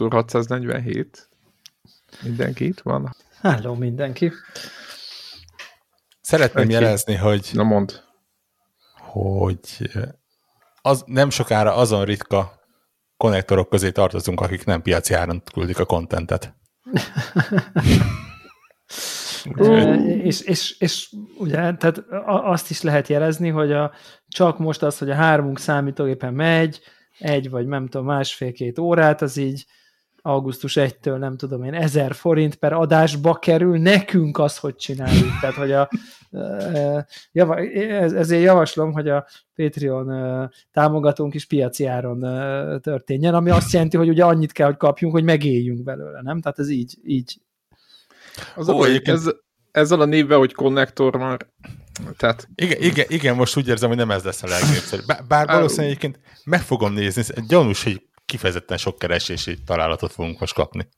Connector 647. Mindenki itt van? Hello mindenki. Szeretném Egy jelezni, hogy... Na mond. Hogy az, nem sokára azon ritka konnektorok közé tartozunk, akik nem piaci áron küldik a kontentet. Uh. és, és, és ugye, tehát azt is lehet jelezni, hogy a, csak most az, hogy a hármunk számítógépen megy, egy vagy nem tudom, másfél-két órát, az így augusztus 1-től nem tudom én, ezer forint per adásba kerül, nekünk az, hogy csináljuk. Tehát, hogy a, java, ezért javaslom, hogy a Patreon támogatónk is piaci áron történjen, ami azt jelenti, hogy ugye annyit kell, hogy kapjunk, hogy megéljünk belőle, nem? Tehát ez így, így. Az Ó, a, ez, ezzel a névvel, hogy konnektor már tehát... Igen, igen, igen, most úgy érzem, hogy nem ez lesz a legnépszerűbb. Bár, bár valószínűleg egyébként meg fogom nézni, gyanús, hogy kifejezetten sok keresési találatot fogunk most kapni.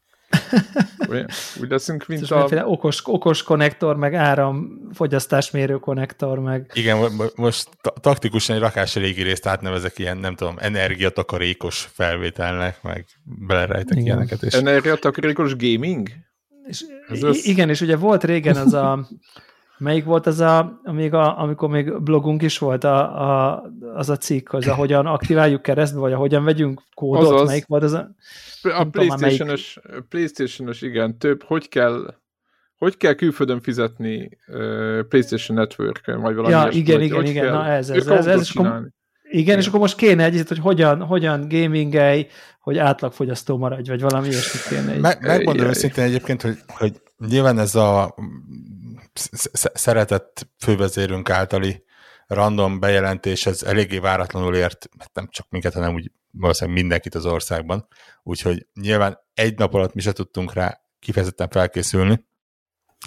úgy leszünk, mint a... Okos, okos konnektor, meg áramfogyasztásmérő konnektor, meg... Igen, most taktikusan egy rakás régi részt átnevezek ilyen, nem tudom, energiatakarékos felvételnek, meg belerejtek Igen. ilyeneket. És... Energiatakarékos gaming? És, igen, és ugye volt régen az a Melyik volt az a, amíg a, amikor még blogunk is volt a, a, az a cikk, hogy a hogyan aktiváljuk keresztbe, vagy a hogyan vegyünk kódot, Azaz. melyik volt az a... A PlayStation-os, PlayStation-os, igen, több, hogy kell hogy kell külföldön fizetni uh, PlayStation network vagy valami Ja, igen, igen, hogy igen, na ez, ez, ez, ez, akkor, igen, igen, és akkor most kéne egy, hogy hogyan, hogyan gamingelj, hogy átlagfogyasztó maradj, vagy valami ilyesmit kéne. Meg, megmondom őszintén egyébként, hogy, hogy nyilván ez a szeretett fővezérünk általi random bejelentés, ez eléggé váratlanul ért, nem csak minket, hanem úgy valószínűleg mindenkit az országban. Úgyhogy nyilván egy nap alatt mi se tudtunk rá kifejezetten felkészülni,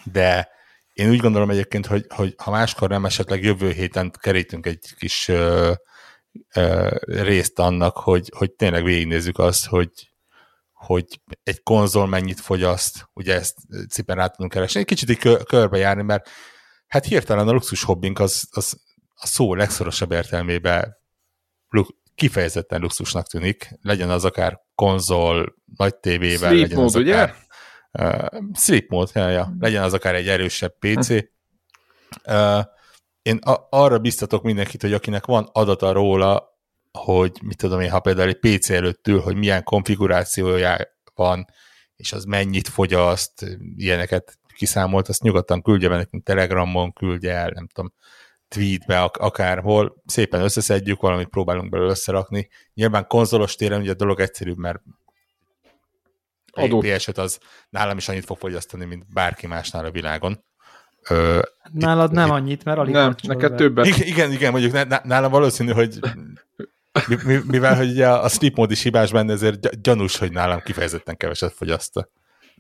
de én úgy gondolom egyébként, hogy, hogy ha máskor nem esetleg jövő héten kerítünk egy kis ö, ö, részt annak, hogy, hogy tényleg végignézzük azt, hogy, hogy egy konzol mennyit fogyaszt, ugye ezt szépen rá tudunk keresni, egy kicsit így körbejárni, mert hát hirtelen a luxus hobbink az, az a szó legszorosabb értelmében kifejezetten luxusnak tűnik, legyen az akár konzol, nagy tévével, Sleep legyen mode, az akár, ugye? Uh, sleep mode, ja, ja. legyen az akár egy erősebb PC. Hm. Uh, én a- arra biztatok mindenkit, hogy akinek van adata róla, hogy mit tudom én, ha például egy PC előtt ül, hogy milyen konfigurációja van, és az mennyit fogyaszt, ilyeneket kiszámolt, azt nyugodtan küldje be nekünk Telegramon, küldje el, nem tudom, tweetbe, ak- akárhol, szépen összeszedjük, valamit próbálunk belőle összerakni. Nyilván konzolos téren ugye a dolog egyszerűbb, mert a ps az nálam is annyit fog fogyasztani, mint bárki másnál a világon. Ö, Nálad itt, nem itt, annyit, mert alig Nem, neked többet. Igen, igen, igen mondjuk nálam valószínű, hogy mivel hogy a, a sleep mód is hibás benne, ezért gyanús, hogy nálam kifejezetten keveset fogyaszt a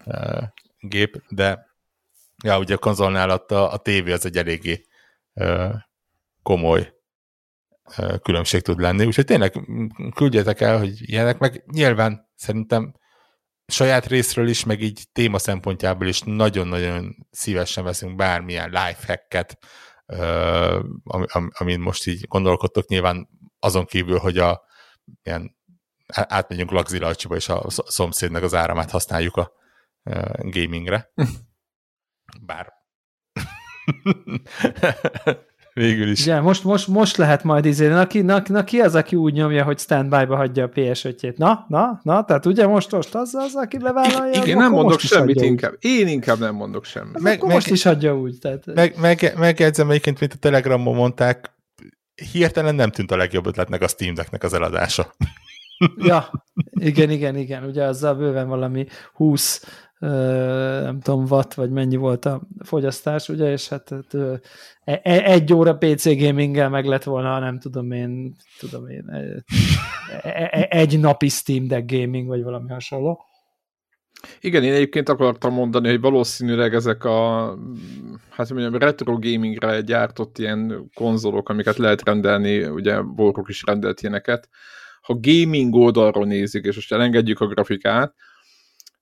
uh, gép, de ja, ugye a konzolnál a, a tévé az egy eléggé uh, komoly uh, különbség tud lenni, úgyhogy tényleg küldjetek el, hogy ilyenek, meg nyilván szerintem saját részről is, meg így téma szempontjából is nagyon-nagyon szívesen veszünk bármilyen lifehacket, amin most így gondolkodtok, nyilván azon kívül, hogy a ilyen, átmegyünk lagzilajcsiba, és a szomszédnak az áramát használjuk a gamingre. Bár végül is. Ugye, most, most, most lehet majd izé, na ki, na, na, ki az, aki úgy nyomja, hogy standby-ba hagyja a PS5-jét? Na, na, na, tehát ugye most, most az az, aki bevállalja? Igen, nem mondok semmit inkább. Úgy. Én inkább nem mondok semmit. Meg, meg, most is adja úgy. Tehát... Meg, meg, megjegyzem egyébként, mint a Telegramon mondták, hirtelen nem tűnt a legjobb ötletnek a Steam Decknek az eladása. ja, igen, igen, igen. Ugye azzal bőven valami 20 nem tudom, watt, vagy mennyi volt a fogyasztás, ugye, és hát e, e, egy óra PC gaminggel meg lett volna, nem tudom én, tudom én, e, egy napi Steam Deck gaming, vagy valami hasonló. Igen, én egyébként akartam mondani, hogy valószínűleg ezek a hát mondjam, retro gamingre gyártott ilyen konzolok, amiket lehet rendelni, ugye Borok is rendelt ilyeneket, ha gaming oldalról nézik, és most elengedjük a grafikát,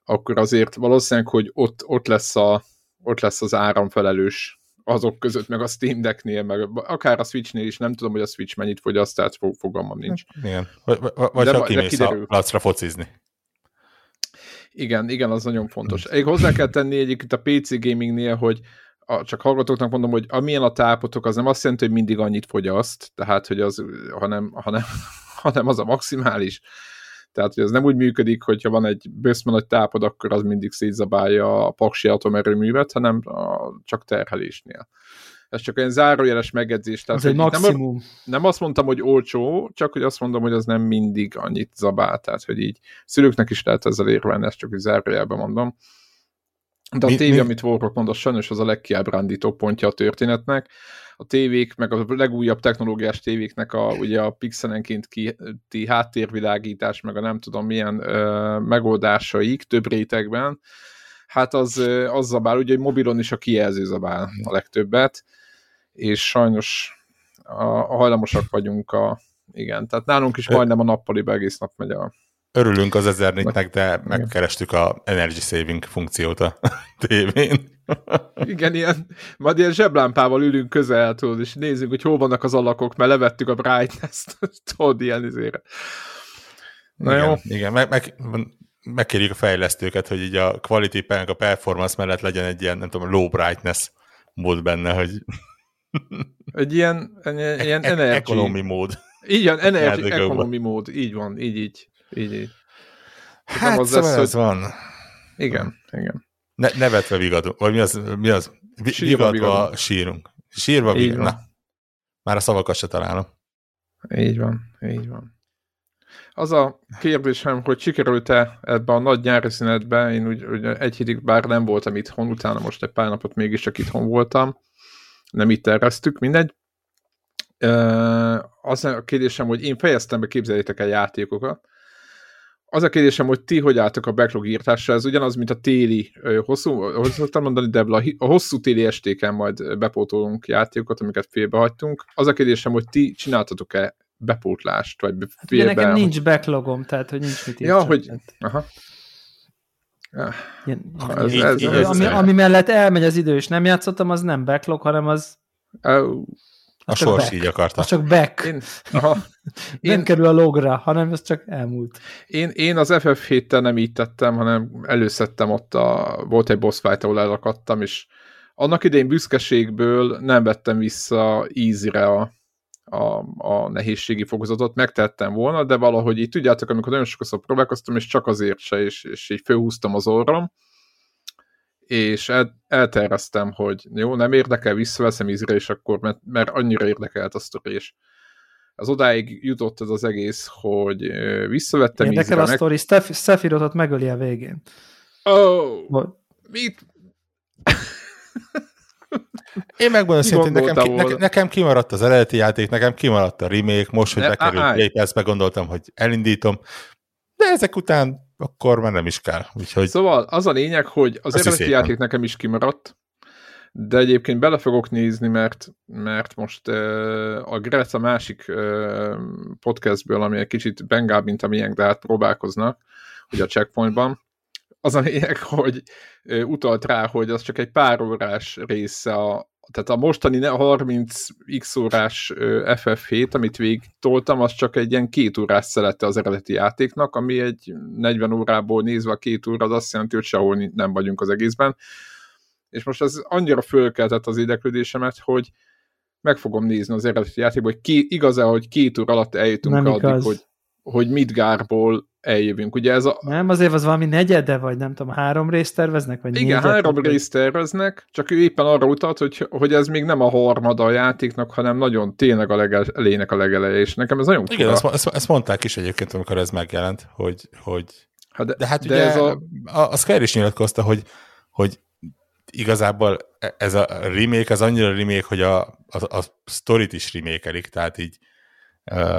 akkor azért valószínűleg, hogy ott, ott, lesz, a, ott lesz az áramfelelős azok között, meg a Steam Decknél, meg akár a Switchnél is, nem tudom, hogy a Switch mennyit fogyaszt, tehát fogalmam nincs. Igen. Vagy, vagy de, ha kimész a placra focizni. Igen, igen, az nagyon fontos. Egy hozzá kell tenni egyébként a PC gamingnél, hogy a, csak hallgatóknak mondom, hogy amilyen a tápotok, az nem azt jelenti, hogy mindig annyit fogyaszt, tehát, hogy az, hanem, hanem, hanem az a maximális. Tehát, hogy ez nem úgy működik, hogyha van egy bőszme nagy tápod, akkor az mindig szétzabálja a paksi atomerőművet, hanem a, csak terhelésnél. Ez csak egy zárójeles megjegyzés. Tehát, Ez egy maximum. Nem, nem azt mondtam, hogy olcsó, csak hogy azt mondom, hogy az nem mindig annyit zabál. Tehát, hogy így szülőknek is lehet ezzel érvelni, ezt csak egy zárójelben mondom. De a mi, tévé, mi? amit Warrock mondott, sajnos az a legkiábrándítóbb pontja a történetnek. A tévék, meg a legújabb technológiás tévéknek a, ugye a pixelenként ki háttérvilágítás, meg a nem tudom milyen ö, megoldásaik több rétegben, hát az, az zabál, ugye mobilon is a kijelző zabál a legtöbbet, és sajnos a, a hajlamosak vagyunk a, igen, tehát nálunk is majdnem a nappaliba egész nap megy a Örülünk az ezernitnek, de megkerestük a energy saving funkciót a tévén. Igen, ilyen, majd ilyen zseblámpával ülünk közel, tudod, és nézzük, hogy hol vannak az alakok, mert levettük a brightness-t, tudod, ilyen izére. Na igen, jó. Igen, meg, meg, megkérjük a fejlesztőket, hogy így a quality a performance mellett legyen egy ilyen, nem tudom, low brightness mód benne, hogy egy ilyen, egy, ilyen e- energy... Economy mód. Így van, energy economy mód, így van, így, így. Így, így. Hát az szóval lesz, ez hogy... van. Igen, igen. Ne, nevetve vigadunk, vagy mi az? Mi az? Sírva vigadva sírunk. Sírva vigadunk. Na, már a szavakat se találom. Így van, így van. Az a kérdésem, hogy sikerült-e ebbe a nagy nyári szünetbe, én úgy, úgy egy hétig bár nem voltam itthon, utána most egy pár napot mégiscsak itthon voltam, nem itt terveztük, mindegy. Az a kérdésem, hogy én fejeztem be, képzeljétek el játékokat, az a kérdésem, hogy ti hogy álltok a backlog írtásra, ez ugyanaz, mint a téli, hosszú, hogy szoktam mondani, Debla, a hosszú téli estéken majd bepótolunk játékokat, amiket félbehagytunk. Az a kérdésem, hogy ti csináltatok-e bepótlást, vagy félbe... nekem hogy... nincs backlogom, tehát hogy nincs mit Ja, hogy... Aha. Ilyen, ez, ez, ez, ez, ami, ami mellett elmegy az idő, és nem játszottam, az nem backlog, hanem az... Uh, a sors back. így akarta. Az csak back. Én, aha, nem én, kerül a logra, hanem ez csak elmúlt. Én, én az FF7-tel nem így tettem, hanem előszedtem ott a, volt egy boss fight, ahol elakadtam, és annak idején büszkeségből nem vettem vissza easy-re a, a, a nehézségi fokozatot, megtettem volna, de valahogy így tudjátok, amikor nagyon sokszor próbálkoztam, és csak azért se, és, és így főhúztam az orrom, és el, elterveztem, hogy jó, nem érdekel, visszaveszem ízre, és akkor, mert, mert annyira érdekelt a sztori, és az odáig jutott ez az egész, hogy visszavettem Érdekel ízre. Érdekel a sztori, Sephirothot megöli a végén. Oh, Vagy... mit? Én megmondom szintén, nekem, ki, nekem, nekem kimaradt az eredeti játék, nekem kimaradt a remake, most, hogy bekerült Play Pass, gondoltam, hogy elindítom, de ezek után akkor már nem is kell. Úgyhogy... Szóval az a lényeg, hogy az eredeti játék nekem is kimaradt, de egyébként bele fogok nézni, mert, mert most uh, a Grec a másik uh, podcastből, ami egy kicsit bengább, mint a miénk, de hát próbálkoznak, ugye a checkpointban, az a lényeg, hogy utalt rá, hogy az csak egy pár órás része a, tehát a mostani 30x órás FF7, amit végig toltam, az csak egy ilyen két órás szelette az eredeti játéknak, ami egy 40 órából nézve a két óra, az azt jelenti, hogy sehol nem vagyunk az egészben. És most ez annyira fölkeltett az érdeklődésemet, hogy meg fogom nézni az eredeti játékból, hogy ki, igaz-e, hogy két óra alatt eljutunk nem addig, igaz. hogy, hogy Midgárból eljövünk. Ugye ez a... Nem, azért az valami negyede, vagy nem tudom, három részt terveznek? Vagy Igen, három részt terveznek, csak ő éppen arra utalt, hogy, hogy ez még nem a harmada a játéknak, hanem nagyon tényleg a legelének a legeleje, és nekem ez nagyon Igen, ezt, ezt, ezt, mondták is egyébként, amikor ez megjelent, hogy, hogy... Hát de, de hát de ugye ez a... a, a Square is nyilatkozta, hogy, hogy igazából ez a remake, az annyira remake, hogy a, a, a sztorit is remékelik, tehát így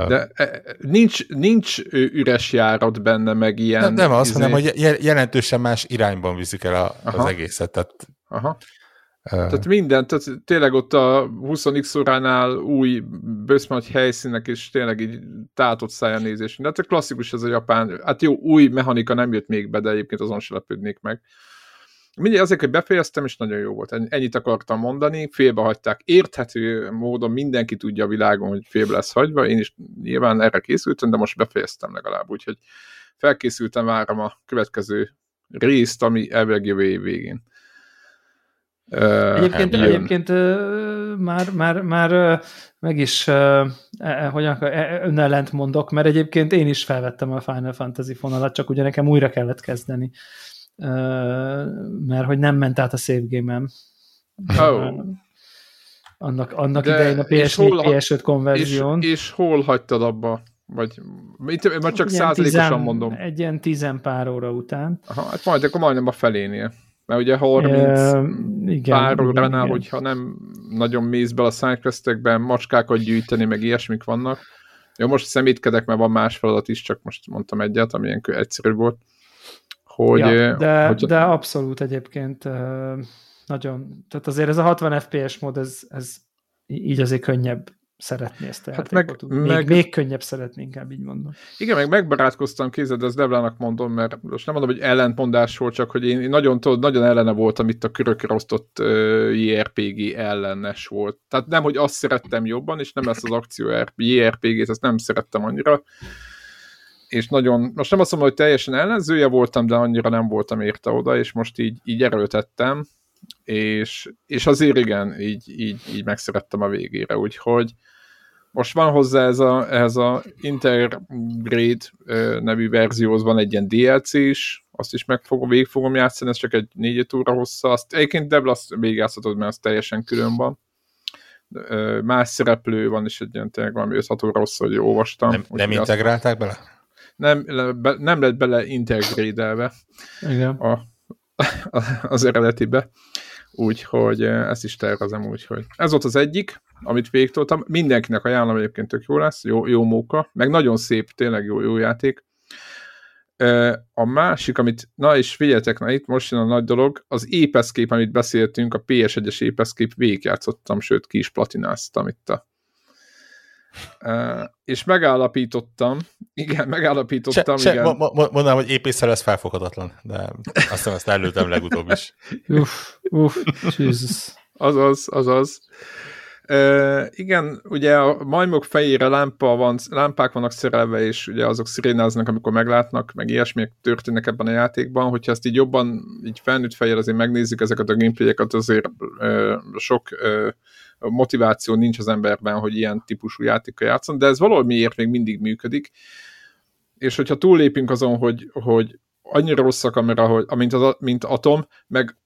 de e, nincs, nincs üres járat benne, meg ilyen... Nem, nem az, izé... hanem hogy jelentősen más irányban viszik el a, az egészet. Tehát, Aha. Uh... Tehát minden, tehát tényleg ott a 20x óránál új bőszmagy helyszínek, és tényleg így tátott szájanézés. De hát klasszikus ez a japán, hát jó, új mechanika nem jött még be, de egyébként azon se lepődnék meg. Mindegy, azért, hogy befejeztem, és nagyon jó volt. Ennyit akartam mondani, félbe hagyták. Érthető módon mindenki tudja a világon, hogy félbe lesz hagyva. Én is nyilván erre készültem, de most befejeztem legalább, úgyhogy felkészültem, várom a következő részt, ami elvileg jövő év végén. Egyébként, jön. egyébként már, már, már meg is e, e, hogyan, e, önellent mondok, mert egyébként én is felvettem a Final Fantasy fonalat, csak ugye nekem újra kellett kezdeni, mert hogy nem ment át a save game-em. Oh. Annak, annak idején a PS4, PS5 konverzión. És, és hol hagytad abba? Vagy mit, már csak százalékosan mondom. Egy ilyen tizen pár óra után. Aha, hát majd akkor majdnem a felénél. Mert ugye 30 e, igen, pár óránál, igen. hogyha nem nagyon mész bele a sidequestekben, macskákat gyűjteni, meg ilyesmik vannak. Jó, most szemétkedek, mert van más feladat is, csak most mondtam egyet, ami ilyen egyszerű volt. Hogy, ja, de, hogy... de abszolút egyébként nagyon, tehát azért ez a 60 FPS mód, ez, ez így azért könnyebb szeretni ezt a hát meg, még, meg, még könnyebb szeretni, inkább így mondom. Igen, meg megbarátkoztam, kézed, ezt Devlának mondom, mert most nem mondom, hogy ellentmondás volt, csak hogy én nagyon, tudod, nagyon ellene voltam itt a körökre osztott uh, JRPG ellenes volt. Tehát nem, hogy azt szerettem jobban, és nem ezt az akció JRPG-t, ezt nem szerettem annyira, és nagyon, most nem azt mondom, hogy teljesen ellenzője voltam, de annyira nem voltam érte oda, és most így, így erőltettem, és, és azért igen, így, így, így megszerettem a végére, úgyhogy most van hozzá ez a, ez a Intergrade nevű verzióhoz van egy ilyen DLC is, azt is meg fogom, végig fogom játszani, ez csak egy négy óra hossza, azt egyébként Debla azt végigjátszhatod, mert az teljesen külön van. Más szereplő van, és egy ilyen tényleg valami 5 óra hossza, hogy olvastam. Nem, nem integrálták bele? Nem, nem lett bele integrédelve Igen. A, az eredetibe. Úgyhogy ezt is tervezem, úgyhogy ez volt az egyik, amit végtoltam. Mindenkinek ajánlom egyébként tök jó lesz, jó, jó móka, meg nagyon szép, tényleg jó, jó játék. A másik, amit, na és figyeljetek, na itt most jön a nagy dolog, az épeszkép, amit beszéltünk, a PS1-es épeszkép, végigjátszottam, sőt ki is platináztam itt a Uh, és megállapítottam, igen, megállapítottam, se, igen. Se, mo- mo- mondanám, hogy épészel ez felfoghatatlan, de azt hiszem ezt előttem legutóbb is. uff, uff, Jesus. Azaz, azaz. Uh, igen, ugye a majmok fejére lámpa van, lámpák vannak szerelve, és ugye azok szirénáznak, amikor meglátnak, meg ilyesmiek történnek ebben a játékban, hogyha ezt így jobban, így felnőtt fejjel azért megnézzük ezeket a gameplayeket, azért uh, sok uh, motiváció nincs az emberben, hogy ilyen típusú játékkal játszon, de ez valamiért még mindig működik, és hogyha túllépünk azon, hogy, hogy annyira rossz a kamera, hogy, mint, az, mint Atom, meg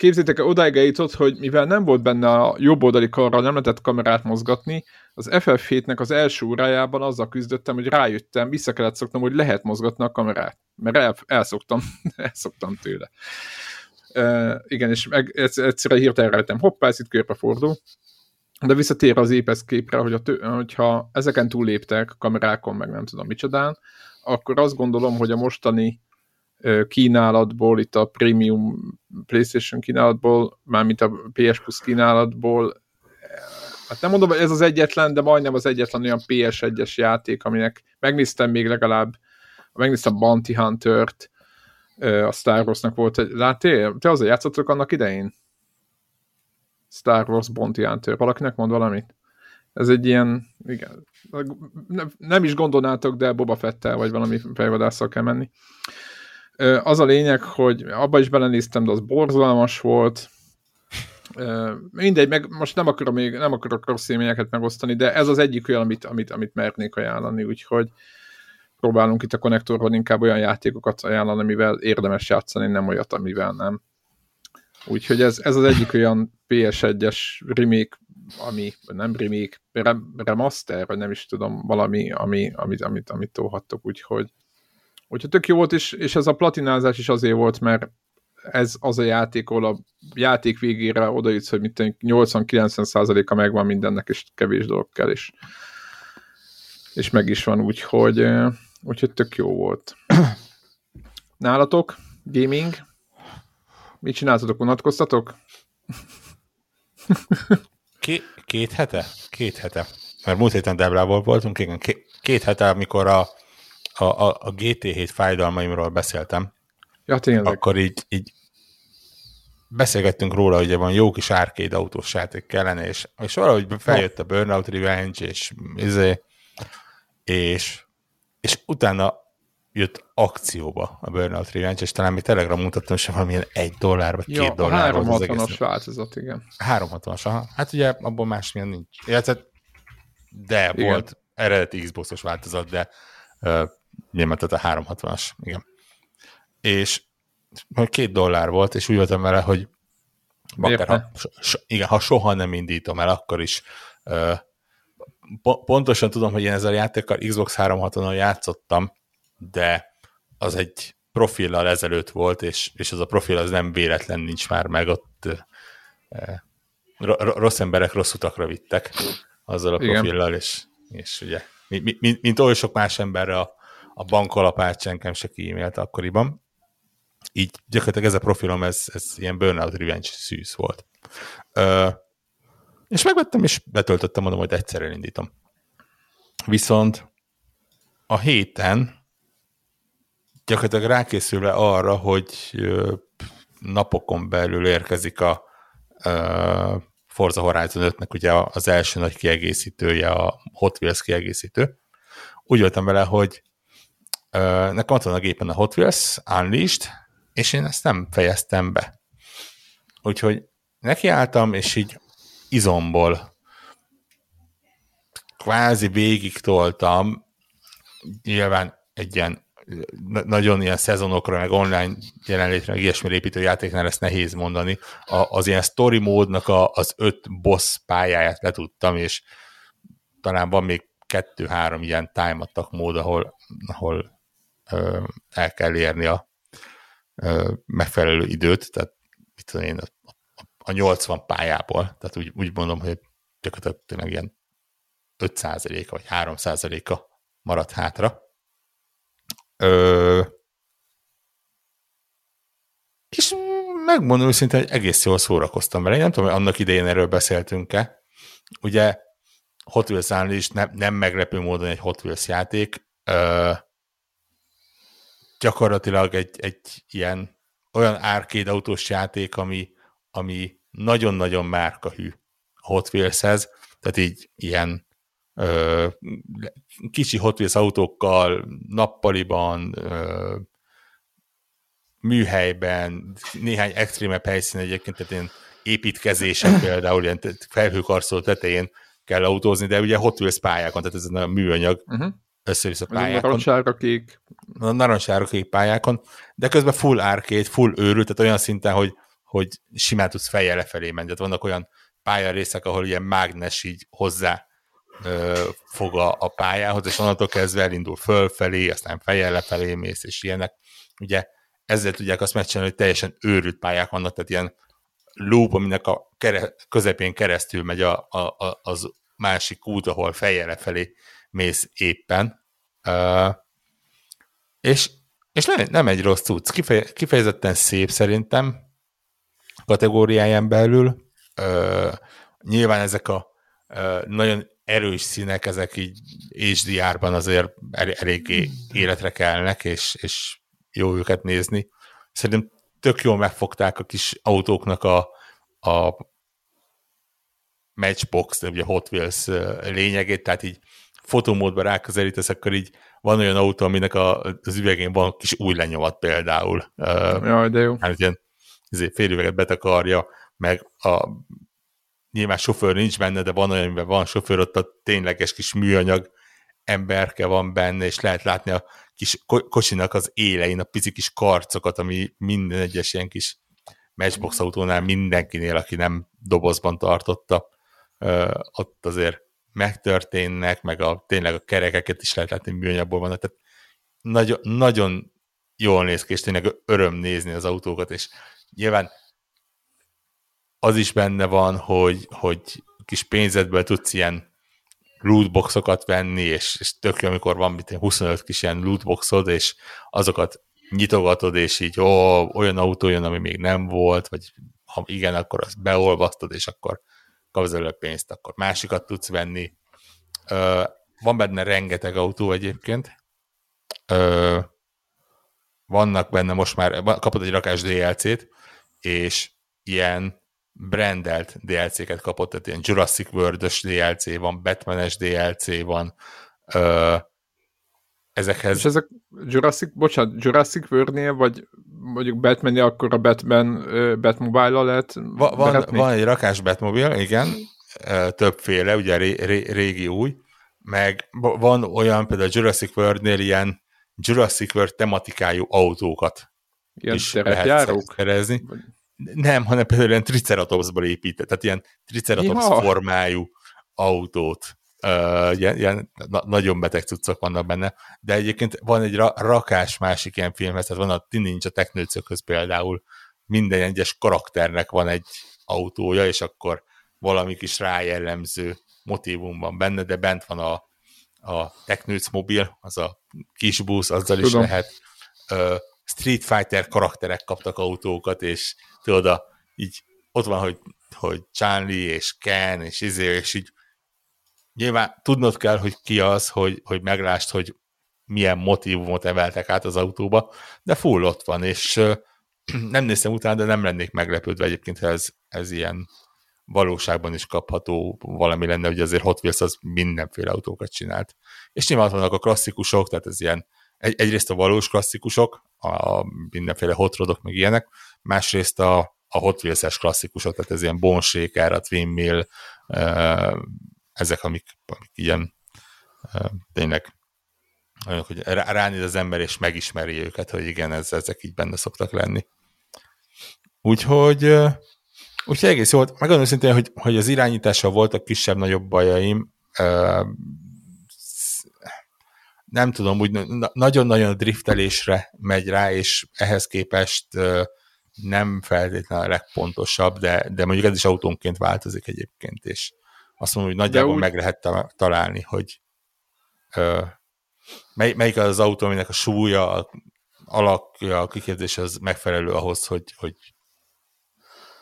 képzétek el, odáig eljutott, hogy mivel nem volt benne a jobb oldali karra, nem lehetett kamerát mozgatni, az FF7-nek az első órájában azzal küzdöttem, hogy rájöttem, vissza kellett szoknom, hogy lehet mozgatni a kamerát, mert el, elszoktam, elszoktam tőle. Igen, és meg egyszerre hirtelen rájöttem, hoppá, ez itt körbe fordul. De visszatér az épesz képre, hogy a tő, hogyha ezeken túlléptek, kamerákon, meg nem tudom micsodán, akkor azt gondolom, hogy a mostani kínálatból, itt a premium PlayStation kínálatból, mármint a PS Plus kínálatból, hát nem mondom, hogy ez az egyetlen, de majdnem az egyetlen olyan PS1-es játék, aminek megnéztem még legalább, megnéztem Bounty Hunter-t, a Star Wars-nak volt egy... Láttél? Te azzal játszottok annak idején? Star Wars Bounty Hunter. Valakinek mond valamit? Ez egy ilyen, igen, nem is gondolnátok, de Boba Fettel vagy valami fejvadásszal kell menni. Az a lényeg, hogy abba is belenéztem, de az borzalmas volt. Mindegy, meg most nem akarok még, nem akarok rossz élményeket megosztani, de ez az egyik olyan, amit, amit, amit mernék ajánlani, úgyhogy próbálunk itt a konnektorban inkább olyan játékokat ajánlani, amivel érdemes játszani, nem olyat, amivel nem. Úgyhogy ez, ez az egyik olyan PS1-es remake, ami nem remake, remaster, vagy nem is tudom, valami, ami, amit, amit, amit tolhattok, úgyhogy úgyhogy tök jó volt, és, és ez a platinázás is azért volt, mert ez az a játék, ahol a játék végére oda jutsz, hogy 80-90%-a megvan mindennek, és kevés dolog kell, és, és meg is van, úgyhogy Úgyhogy tök jó volt. Nálatok? Gaming? Mit csináltatok? Unatkoztatok? Ké, két hete? Két hete. Mert múlt héten Debrával voltunk, igen, két, két hete, amikor a, a, a, a GT7 fájdalmaimról beszéltem. Ja, tényleg. Akkor így, így beszélgettünk róla, hogy van jó kis arcade autós játék kellene, és, és valahogy feljött a Burnout Revenge, és, izé, és és utána jött akcióba a Burnout Revenge, és talán még Telegram mutattam sem valamilyen egy dollár, vagy ja, két dollár. A 360-as változat, igen. 360-as, aha. Hát ugye abból másmilyen nincs. Illetve, de igen. volt eredeti Xbox-os változat, de uh, nyilván tehát a 360-as, igen. És két dollár volt, és úgy voltam vele, hogy akár, ha, so, igen, ha soha nem indítom el, akkor is uh, po- pontosan tudom, hogy én ezzel a játékkal Xbox 360-on játszottam, de az egy profillal ezelőtt volt, és, és az a profil az nem véletlen nincs már meg, ott uh, rossz emberek rossz utakra vittek azzal a profillal, és, és ugye, mint, mint, mint oly sok más emberre a, a bankalapát senkem se kiímélt akkoriban így gyakorlatilag ez a profilom, ez, ez ilyen Burnout Revenge szűz volt. Ö, és megvettem, és betöltöttem, mondom, hogy egyszer elindítom. Viszont a héten gyakorlatilag rákészülve arra, hogy napokon belül érkezik a Forza Horizon 5-nek ugye az első nagy kiegészítője, a Hot Wheels kiegészítő. Úgy voltam vele, hogy nekem ott van a gépen a Hot Wheels Unleashed, és én ezt nem fejeztem be. Úgyhogy nekiálltam, és így izomból kvázi végig toltam, nyilván egy ilyen nagyon ilyen szezonokra, meg online jelenlétre, meg ilyesmi építő játéknál ezt nehéz mondani. A, az ilyen story módnak a, az öt boss pályáját letudtam, és talán van még kettő-három ilyen time mód, ahol, ahol ö, el kell érni a, megfelelő időt, tehát mit tudom én, a, a 80 pályából, tehát úgy, úgy mondom, hogy gyakorlatilag tényleg ilyen 5%-a vagy 3%-a maradt hátra. Ö, és megmondom őszintén, hogy egész jól szórakoztam vele. Én nem tudom, hogy annak idején erről beszéltünk-e. Ugye Hot Wheels is nem, nem meglepő módon egy Hot Wheels játék. Ö, gyakorlatilag egy, egy ilyen olyan arcade autós játék, ami, ami nagyon-nagyon márkahű a Hot Wheels-hez, tehát így ilyen ö, kicsi Hot Wheels autókkal, nappaliban, ö, műhelyben, néhány extrémebb helyszínen egyébként, tehát ilyen építkezésen például, ilyen felhőkarszoló tetején kell autózni, de ugye Hot Wheels pályákon, tehát ez a műanyag uh-huh össze-vissza pályákon. Narancsára kék. A narancsára kék pályákon, de közben full arcade, full őrült, tehát olyan szinten, hogy, hogy simán tudsz fejjel lefelé menni. Tehát vannak olyan pályarészek, ahol ilyen mágnes így hozzá ö, fog a, a pályához, és onnantól kezdve elindul fölfelé, aztán fejjel lefelé mész, és ilyenek. Ugye ezzel tudják azt megcsinálni, hogy teljesen őrült pályák vannak, tehát ilyen loop, aminek a kere, közepén keresztül megy a, a, a, az másik út, ahol fejjel lefelé mész éppen. Uh, és és nem, nem egy rossz cucc, Kifeje, kifejezetten szép szerintem kategóriáján belül. Uh, nyilván ezek a uh, nagyon erős színek, ezek így HDR-ban azért el, eléggé életre kelnek, és, és jó őket nézni. Szerintem tök jól megfogták a kis autóknak a, a Matchbox, ugye Hot Wheels lényegét, tehát így fotomódban ráközelítesz, akkor így van olyan autó, aminek a, az üvegén van kis új lenyomat például. Jaj, de jó. Hát ilyen izé, félüveget betakarja, meg a nyilván sofőr nincs benne, de van olyan, amiben van sofőr, ott a tényleges kis műanyag emberke van benne, és lehet látni a kis kocsinak az élein a pici kis karcokat, ami minden egyes ilyen kis matchbox autónál mindenkinél, aki nem dobozban tartotta, ott azért megtörténnek, meg a, tényleg a kerekeket is lehet látni műanyagból vannak, tehát nagyon, nagyon jól néz ki, és tényleg öröm nézni az autókat, és nyilván az is benne van, hogy, hogy kis pénzedből tudsz ilyen lootboxokat venni, és, és tök jó, amikor van mit, 25 kis ilyen lootboxod, és azokat nyitogatod, és így ó, olyan autó jön, ami még nem volt, vagy ha igen, akkor azt beolvasztod, és akkor kapsz előbb pénzt, akkor másikat tudsz venni. Ö, van benne rengeteg autó egyébként. Ö, vannak benne most már, kapod egy rakás DLC-t, és ilyen brandelt DLC-ket kapott, tehát ilyen Jurassic world DLC van, Batman-es DLC van, ö, ezekhez... És ezek Jurassic, bocsánat, Jurassic World-nél, vagy mondjuk batman akkor a Batman Batmobile-a lehet Va, van, van egy rakás Batmobile, igen, többféle, ugye ré, ré, régi új, meg van olyan például Jurassic World-nél ilyen Jurassic World tematikájú autókat ilyen is lehet szerezni. Nem, hanem például ilyen Triceratopsból épített, tehát ilyen Triceratops ja. formájú autót. Uh, ilyen, ilyen na, nagyon beteg cuccok vannak benne, de egyébként van egy ra- rakás másik ilyen filmhez, tehát van a Tini Ninja Technőcökhöz például, minden egyes karakternek van egy autója, és akkor valami kis rájellemző motivum van benne, de bent van a, a Technőc mobil, az a kis busz, azzal Tudom. is lehet. Uh, Street Fighter karakterek kaptak autókat, és tudod, a, így ott van, hogy, hogy Chun-Li és Ken, és izé, és így nyilván tudnod kell, hogy ki az, hogy, hogy meglást, hogy milyen motivumot emeltek át az autóba, de full ott van, és nem néztem utána, de nem lennék meglepődve egyébként, ha ez, ez ilyen valóságban is kapható valami lenne, hogy azért Hot Wheels az mindenféle autókat csinált. És nyilván vannak a klasszikusok, tehát ez ilyen egy, egyrészt a valós klasszikusok, a mindenféle hotrodok, meg ilyenek, másrészt a, a Hot Wheels-es klasszikusok, tehát ez ilyen Bone Shaker, a Twin Mill, ezek, amik, amik ilyen tényleg olyanok, hogy ránéz az ember, és megismeri őket, hogy igen, ez, ezek így benne szoktak lenni. Úgyhogy, úgyhogy egész jó volt. Megmondom szintén, hogy, hogy az irányítással voltak kisebb-nagyobb bajaim, nem tudom, úgy nagyon-nagyon driftelésre megy rá, és ehhez képest nem feltétlenül a legpontosabb, de, de mondjuk ez is autónként változik egyébként, és azt mondom, hogy nagyjából úgy... meg lehet találni, hogy ö, mely, melyik az, az autó, aminek a súlya, a alakja, a kiképzés az megfelelő ahhoz, hogy, hogy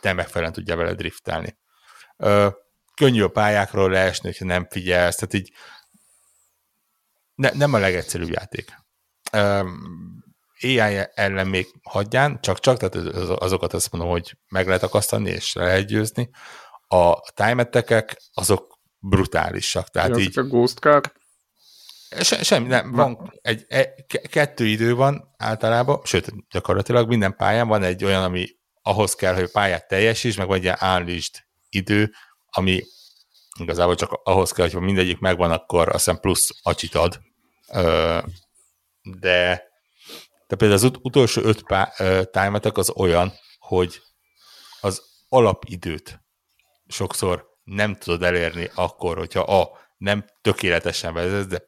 te megfelelően tudja vele driftelni. Ö, könnyű a pályákról leesni, hogyha nem figyelsz, tehát így ne, nem a legegyszerűbb játék. Um, AI ellen még hagyján, csak-csak, tehát azokat azt mondom, hogy meg lehet akasztani, és le lehet győzni. A time azok brutálisak. Tehát ja, így... a Ghost Car? Se, semmi, nem, van egy, egy, kettő idő van általában, sőt, gyakorlatilag minden pályán van egy olyan, ami ahhoz kell, hogy pályát teljesíts, meg van egy ilyen idő, ami igazából csak ahhoz kell, hogy mindegyik megvan, akkor azt hiszem plusz acsit ad, de, de például az ut- utolsó öt time az olyan, hogy az alapidőt sokszor nem tudod elérni akkor, hogyha a nem tökéletesen vezetsz, de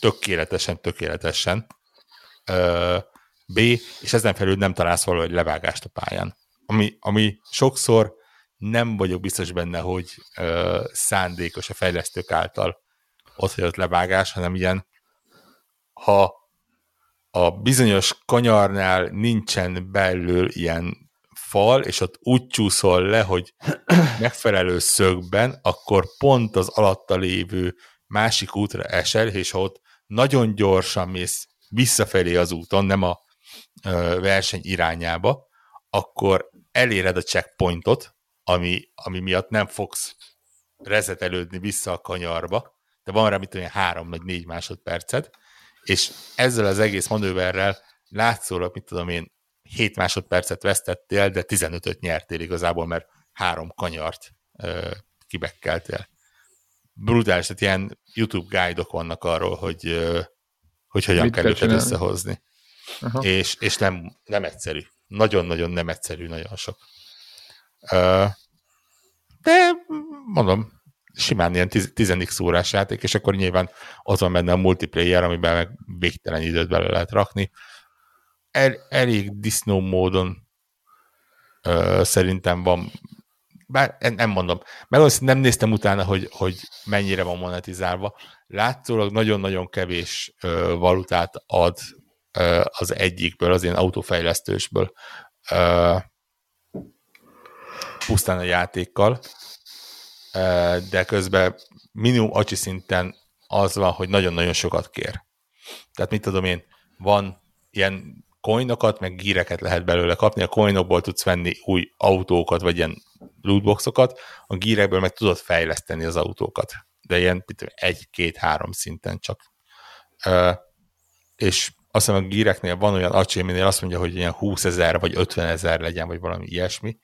tökéletesen, tökéletesen, B, és ezen felül nem találsz valahogy levágást a pályán. Ami, ami sokszor nem vagyok biztos benne, hogy ö, szándékos a fejlesztők által ott hagyott levágás, hanem ilyen ha a bizonyos kanyarnál nincsen belül ilyen fal, és ott úgy csúszol le, hogy megfelelő szögben, akkor pont az alatta lévő másik útra esel, és ha ott nagyon gyorsan mész visszafelé az úton, nem a verseny irányába, akkor eléred a checkpointot, ami, ami miatt nem fogsz rezetelődni vissza a kanyarba, de van rá, mit olyan három vagy négy másodpercet, és ezzel az egész manőverrel látszólag, mit tudom én, 7 másodpercet vesztettél, de 15-öt nyertél igazából, mert három kanyart ö, kibekkeltél. Brutális, tehát ilyen YouTube guide-ok vannak arról, hogy, ö, hogy hogyan Mit kell őket csinálni? összehozni. Aha. És, és nem, nem egyszerű. Nagyon-nagyon nem egyszerű, nagyon sok. Ö, de mondom, simán ilyen 10 órás játék, és akkor nyilván van benne a multiplayer, amiben meg végtelen időt bele lehet rakni. El, elég disznó módon ö, szerintem van, bár nem mondom, meg azt nem néztem utána, hogy, hogy mennyire van monetizálva. Látszólag nagyon-nagyon kevés ö, valutát ad ö, az egyikből, az ilyen autófejlesztősből ö, pusztán a játékkal, de közben minimum acsi szinten az van, hogy nagyon-nagyon sokat kér. Tehát mit tudom én, van ilyen coinokat, meg gíreket lehet belőle kapni, a coinokból tudsz venni új autókat, vagy ilyen lootboxokat, a gírekből meg tudod fejleszteni az autókat. De ilyen egy-két-három szinten csak. és azt hiszem a gíreknél van olyan acsé, aminél azt mondja, hogy ilyen 20 ezer vagy 50 ezer legyen, vagy valami ilyesmi,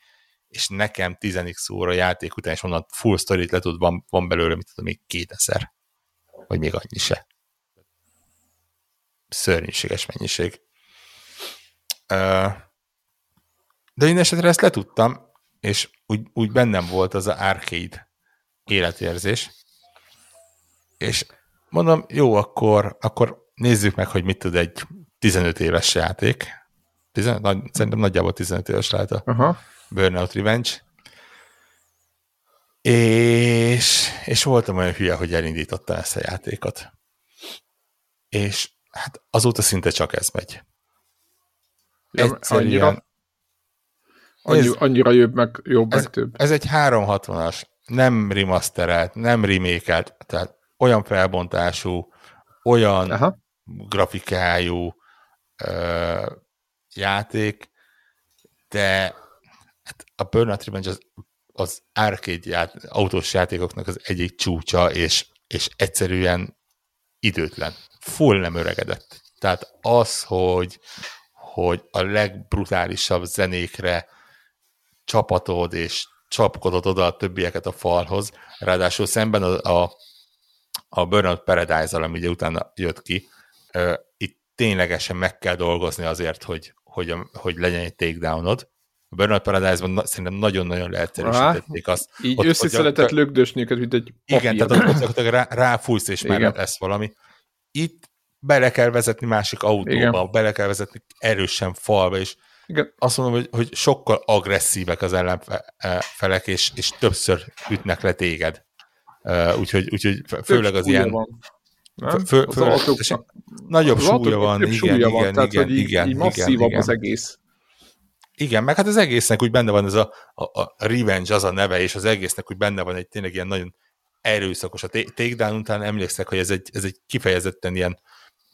és nekem 10x óra játék után, és onnan full story le tud, van, van belőle, mit tudom, még 2000, vagy még annyi se. Szörnyűséges mennyiség. De én esetre ezt letudtam, és úgy, úgy bennem volt az a arcade életérzés, és mondom, jó, akkor, akkor nézzük meg, hogy mit tud egy 15 éves játék. 15, nagy, szerintem nagyjából 15 éves lehet a Aha. Burnout Revenge. És, és voltam olyan hülye, hogy elindítottam ezt a játékot. És hát azóta szinte csak ez megy. Ja, annyira, annyi, annyira jobb meg, jobb ez, meg több. Ez egy 360-as, nem remasterelt, nem remékelt, tehát olyan felbontású, olyan Aha. grafikájú ö, játék, de hát a Burnout Revenge az, az arcade ját, autós játékoknak az egyik csúcsa, és, és egyszerűen időtlen. Full nem öregedett. Tehát az, hogy, hogy a legbrutálisabb zenékre csapatod, és csapkodod oda a többieket a falhoz, ráadásul szemben a, a, a Burnout Paradise-al, ami ugye utána jött ki, uh, itt ténylegesen meg kell dolgozni azért, hogy, hogy, hogy legyen egy takedownod. A Burnout Paradise-ban szerintem nagyon-nagyon leegyszerűsítették azt. Így összeszeletett lögdösni őket, mint egy papír. Igen, tehát ott, ott rá, ráfújsz, és Igen. már lesz valami. Itt bele kell vezetni másik autóba, Igen. bele kell vezetni erősen falba, és igen. Azt mondom, hogy, hogy sokkal agresszívek az ellenfelek, és, és többször ütnek le téged. Uh, úgyhogy, úgyhogy főleg az ilyen... Van. Fő, fő, az autók, nagyobb az súlya van, igen, súlya igen, van, igen, tehát, igen, így, igen, így masszívabb igen, az egész. Igen, meg hát az egésznek úgy benne van ez a, a, a Revenge az a neve, és az egésznek úgy benne van egy tényleg ilyen nagyon erőszakos. A Takedown után emlékszek, hogy ez egy, ez egy kifejezetten ilyen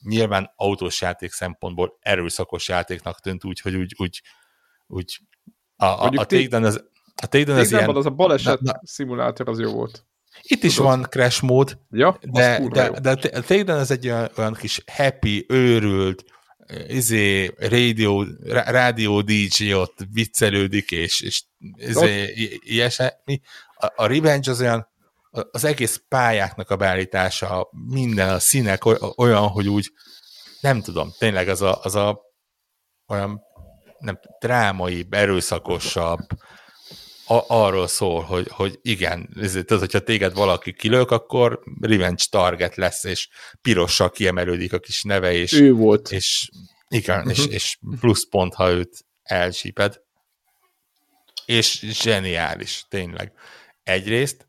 nyilván autós játék szempontból erőszakos játéknak tűnt úgy, hogy úgy, úgy, úgy a, a, a Takedown az, a Takedown az ilyen... az a baleset na, na, szimulátor az jó volt. Itt is Tudod? van crash mód, ja, de, de, de, de a Takedown az egy olyan, olyan kis happy, őrült, izé, rádió, rádió DJ ott viccelődik, és, és izé, ilyesmi. A, a Revenge az olyan, az egész pályáknak a beállítása, minden a színek olyan, hogy úgy nem tudom, tényleg az a, az a olyan nem, drámai, erőszakosabb, a, arról szól, hogy, hogy igen, tudod, hogyha téged valaki kilök, akkor revenge target lesz, és pirossal kiemelődik a kis neve, és, ő volt. És, igen, uh-huh. és, és plusz pont, ha őt elsíped. És zseniális, tényleg. Egyrészt,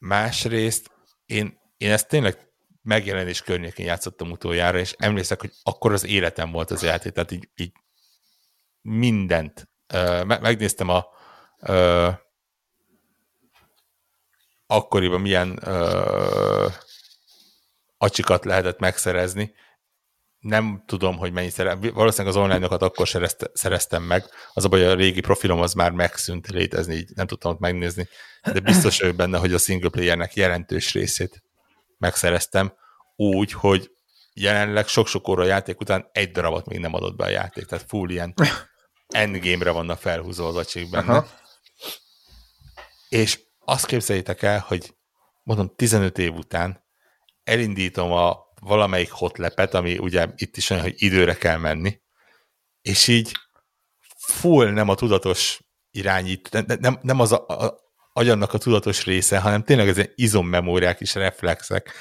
Másrészt én, én ezt tényleg megjelenés környékén játszottam utoljára, és emlékszek, hogy akkor az életem volt az játék, tehát így, így mindent. Megnéztem a uh, akkoriban milyen uh, acsikat lehetett megszerezni, nem tudom, hogy mennyi szereztem. Valószínűleg az online-okat akkor szereztem meg. Az a baj, a régi profilom az már megszűnt létezni, így nem tudtam ott megnézni. De biztos vagyok benne, hogy a single playernek jelentős részét megszereztem úgy, hogy jelenleg sok-sok óra játék után egy darabot még nem adott be a játék. Tehát full ilyen endgame-re vannak felhúzó az acsik benne. Aha. És azt képzeljétek el, hogy mondom, 15 év után elindítom a valamelyik hotlepet, ami ugye itt is olyan, hogy időre kell menni, és így full nem a tudatos irányít, nem, nem, az a, a agyannak a tudatos része, hanem tényleg ez izommemóriák és reflexek.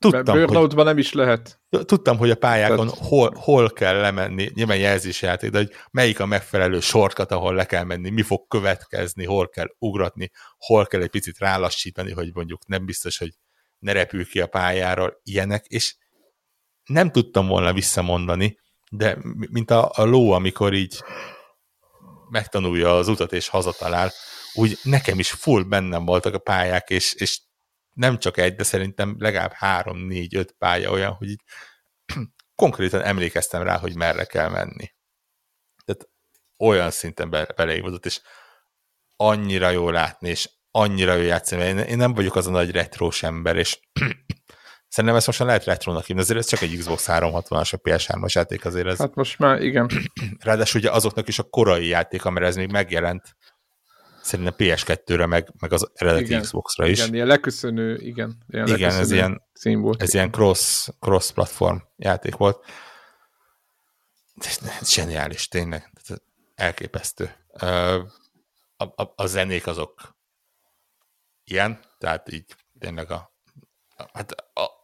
Tudtam, hogy, nem is lehet. Tudtam, hogy a pályákon Tehát... hol, hol kell lemenni, nyilván jelzésjáték, de hogy melyik a megfelelő sorkat, ahol le kell menni, mi fog következni, hol kell ugratni, hol kell egy picit rálassítani, hogy mondjuk nem biztos, hogy ne repül ki a pályáról, ilyenek, és nem tudtam volna visszamondani, de mint a, a ló, amikor így megtanulja az utat és hazatalál, úgy nekem is full bennem voltak a pályák, és, és nem csak egy, de szerintem legalább három, négy, öt pálya olyan, hogy így konkrétan emlékeztem rá, hogy merre kell menni. Tehát olyan szinten be, beleívódott, és annyira jó látni, és annyira jó játszani, én, én nem vagyok az a nagy retrós ember, és Szerintem ezt most már lehet retrónak hívni, azért ez csak egy Xbox 360-as, a PS3-as játék azért ez. Hát most már igen. Ráadásul ugye azoknak is a korai játék, mert ez még megjelent szerintem PS2-re, meg, meg az eredeti igen, Xbox-ra is. Igen, ilyen leköszönő, igen. Ilyen igen, ez ilyen, volt. ez ilyen cross, cross platform játék volt. Ez zseniális, tényleg. Elképesztő. A, a, a zenék azok ilyen, tehát így tényleg a, hát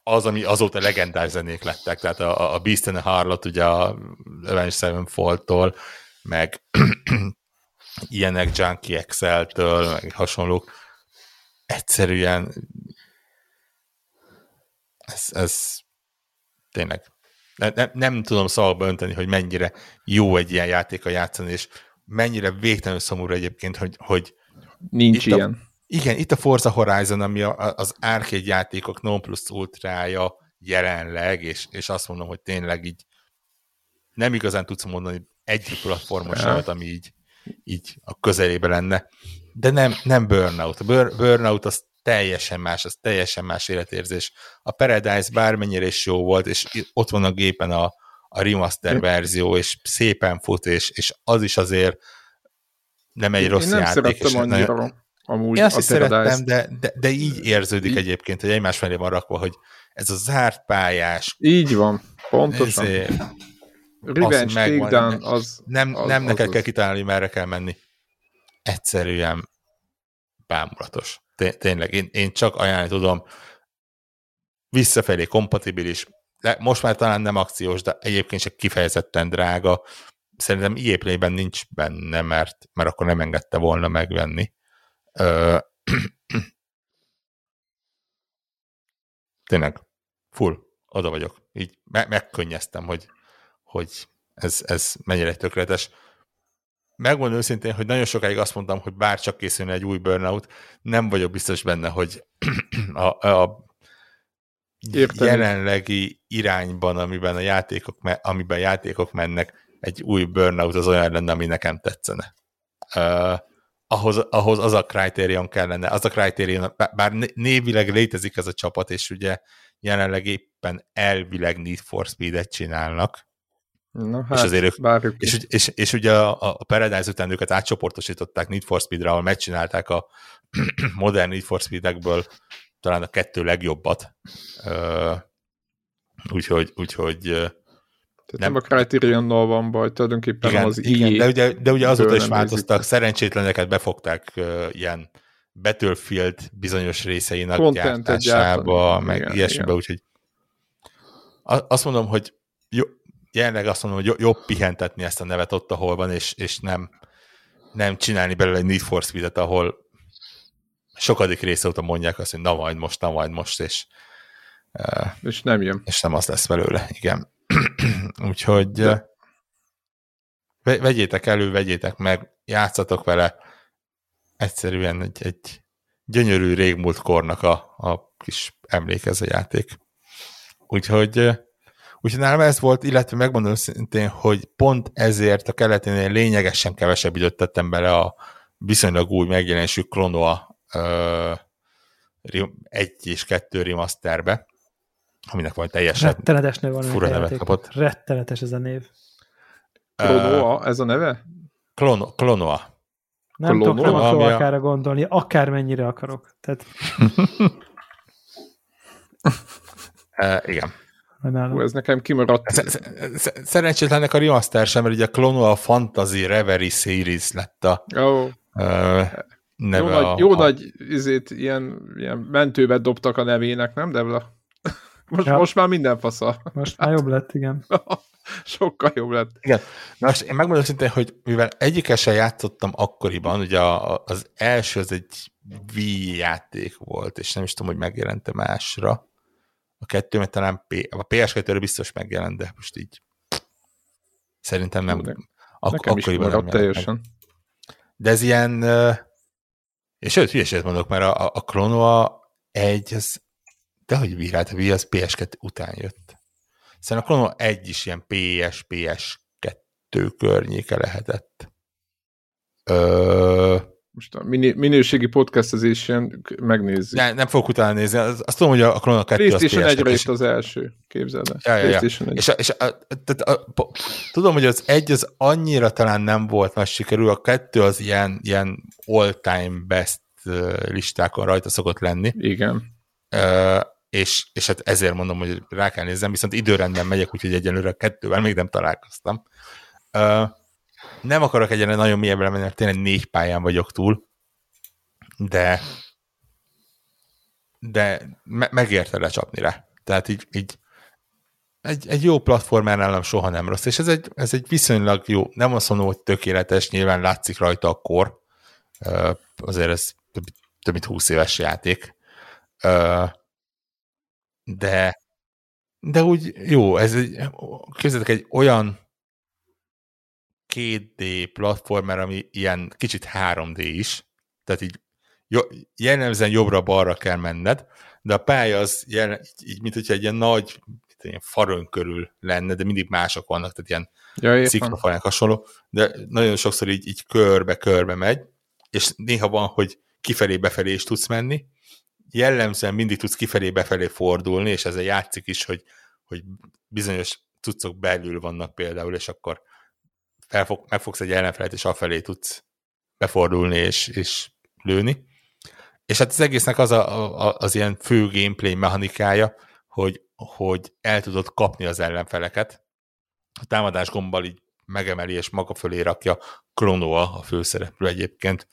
az, ami azóta legendás zenék lettek, tehát a, a Beast and the Harlot, ugye a Avenged Sevenfold-tól, meg ilyenek Junkie Excel-től, meg hasonlók. Egyszerűen ez, ez tényleg ne, ne, nem tudom szavakba önteni, hogy mennyire jó egy ilyen játéka játszani, és mennyire végtelenül szomorú egyébként, hogy, hogy nincs ilyen. A, igen, itt a Forza Horizon, ami a, az arcade játékok non plus ultrája jelenleg, és, és azt mondom, hogy tényleg így nem igazán tudsz mondani egy platformosat, ami így, így a közelébe lenne. De nem, nem Burnout. A Burnout az teljesen más, az teljesen más életérzés. A Paradise bármennyire is jó volt, és ott van a gépen a, a remaster verzió, és szépen fut, és, és az is azért nem egy rossz Én nem játék. És annyira. Nagyon, amúgy Én azt is szerettem, de, de, de így érződik így. egyébként, hogy egymás felé van rakva, hogy ez a zárt pályás. Így van, pontosan. Ezért, Revenge Takedown az... Nem, az, nem az, neked az kell kitalálni, merre kell menni. Egyszerűen bámulatos. Tényleg, én, én csak ajánlani tudom, visszafelé kompatibilis, de most már talán nem akciós, de egyébként csak kifejezetten drága. Szerintem EA nincs benne, mert, mert akkor nem engedte volna megvenni. Ö, tényleg, full, oda vagyok. Így me- megkönnyeztem, hogy, hogy ez, ez mennyire tökéletes. Megmondom őszintén, hogy nagyon sokáig azt mondtam, hogy bár csak készülne egy új burnout, nem vagyok biztos benne, hogy a, a jelenlegi irányban, amiben a játékok, amiben játékok mennek, egy új burnout az olyan lenne, ami nekem tetszene. Uh, ahhoz, ahhoz az a kritérium kellene, az a kritérium, bár névileg létezik ez a csapat, és ugye jelenleg éppen elvileg Need for Speed-et csinálnak, Na, hát, és, azért ők, és, és, és, és ugye a, a Paradise után őket átcsoportosították Need for Speed-re, ahol megcsinálták a modern Need for Speed-ekből talán a kettő legjobbat. Úgyhogy, úgyhogy tehát nem, a Criterionnal van baj, tulajdonképpen igen, az igen, de ugye, de ugye azóta is változtak, szerencsétleneket befogták uh, ilyen Battlefield bizonyos részeinek Content gyártásába, meg igen, ilyesmibe, úgyhogy azt mondom, hogy jelenleg azt mondom, hogy jobb pihentetni ezt a nevet ott, ahol van, és, és nem, nem csinálni belőle egy Need for Speed-et, ahol sokadik része óta mondják azt, hogy na majd most, na majd most, és uh, és nem jön. És nem az lesz belőle, igen. Úgyhogy De... vegyétek elő, vegyétek meg, játszatok vele, egyszerűen egy, egy gyönyörű régmúlt kornak a, a kis emlék ez a játék. Úgyhogy, úgyhogy nálam ez volt, illetve megmondom szintén, hogy pont ezért a keleténél lényegesen kevesebb időt tettem bele a viszonylag új megjelenésű Klonoa egy és kettő remasterbe, aminek van teljesen Rettenetes név van fura nevet kapott. Rettenetes ez a név. Klonoa, ez a neve? Klono, Klonoa. Nem tudok nem akarok akárra gondolni, akármennyire akarok. Tehát... uh, igen. Hú, ez nekem kimaradt. Szerencsétlennek a remaster sem, mert ugye a Klonoa Fantasy Reverie Series lett a oh. neve. Jó, a, nagy, jó a... nagy izét, ilyen, ilyen mentőbe dobtak a nevének, nem, Devla? Most, ja. most már minden fasza. Most már jobb lett, igen. Sokkal jobb lett. Igen. Na most én megmondom szintén, hogy mivel egyikkel sem játszottam akkoriban, ugye az első az egy Wii játék volt, és nem is tudom, hogy megjelente másra. A kettő, mert talán P- a PS2-re biztos megjelent, de most így szerintem nem. Ak- Nekem akkoriban nem teljesen. Meg. De ez ilyen, és sőt, hülyeséget mondok, mert a, a Klonoa egy, az de hogy bírált, a az PS2 után jött. Szerintem a Chrono 1 is ilyen PS, PS2 környéke lehetett. Ö... Most a minőségi podcastezésen megnézzük. Ne, nem fogok utána nézni. Azt, tudom, hogy a Chrono 2 PlayStation az 1 is az első, képzeld el. Ja, ja, ja. És, a, és a, tehát a, a, tudom, hogy az egy az annyira talán nem volt nagy sikerül, a kettő az ilyen, ilyen all-time best listákon rajta szokott lenni. Igen. Uh, és, és hát ezért mondom, hogy rá kell nézzem, viszont időrendben megyek, úgyhogy egyenlőre kettővel még nem találkoztam. Uh, nem akarok egyenlően nagyon mélyebbre menni, mert tényleg négy pályán vagyok túl, de de me- megérte lecsapni rá. Tehát így, így egy, egy jó platformer nálam soha nem rossz, és ez egy, ez egy viszonylag jó, nem azt mondom, hogy tökéletes, nyilván látszik rajta a kor, azért ez több, több mint 20 éves játék, de de úgy jó, ez egy, képzeljétek egy olyan 2D platformer, ami ilyen kicsit 3D is, tehát így jellemzően jobbra-balra kell menned, de a pálya az jelen, így, mint hogyha egy ilyen nagy ilyen farön körül lenne, de mindig mások vannak, tehát ilyen ja, sziklafaján hasonló, de nagyon sokszor így, így körbe-körbe megy, és néha van, hogy kifelé-befelé is tudsz menni, jellemzően mindig tudsz kifelé-befelé fordulni, és ezzel játszik is, hogy, hogy bizonyos cuccok belül vannak például, és akkor felfog, megfogsz egy ellenfelet, és afelé tudsz befordulni és, és lőni. És hát az egésznek az a, a, az ilyen fő gameplay mechanikája, hogy, hogy el tudod kapni az ellenfeleket. A támadás gombbal így megemeli és maga fölé rakja Klonoa, a főszereplő egyébként,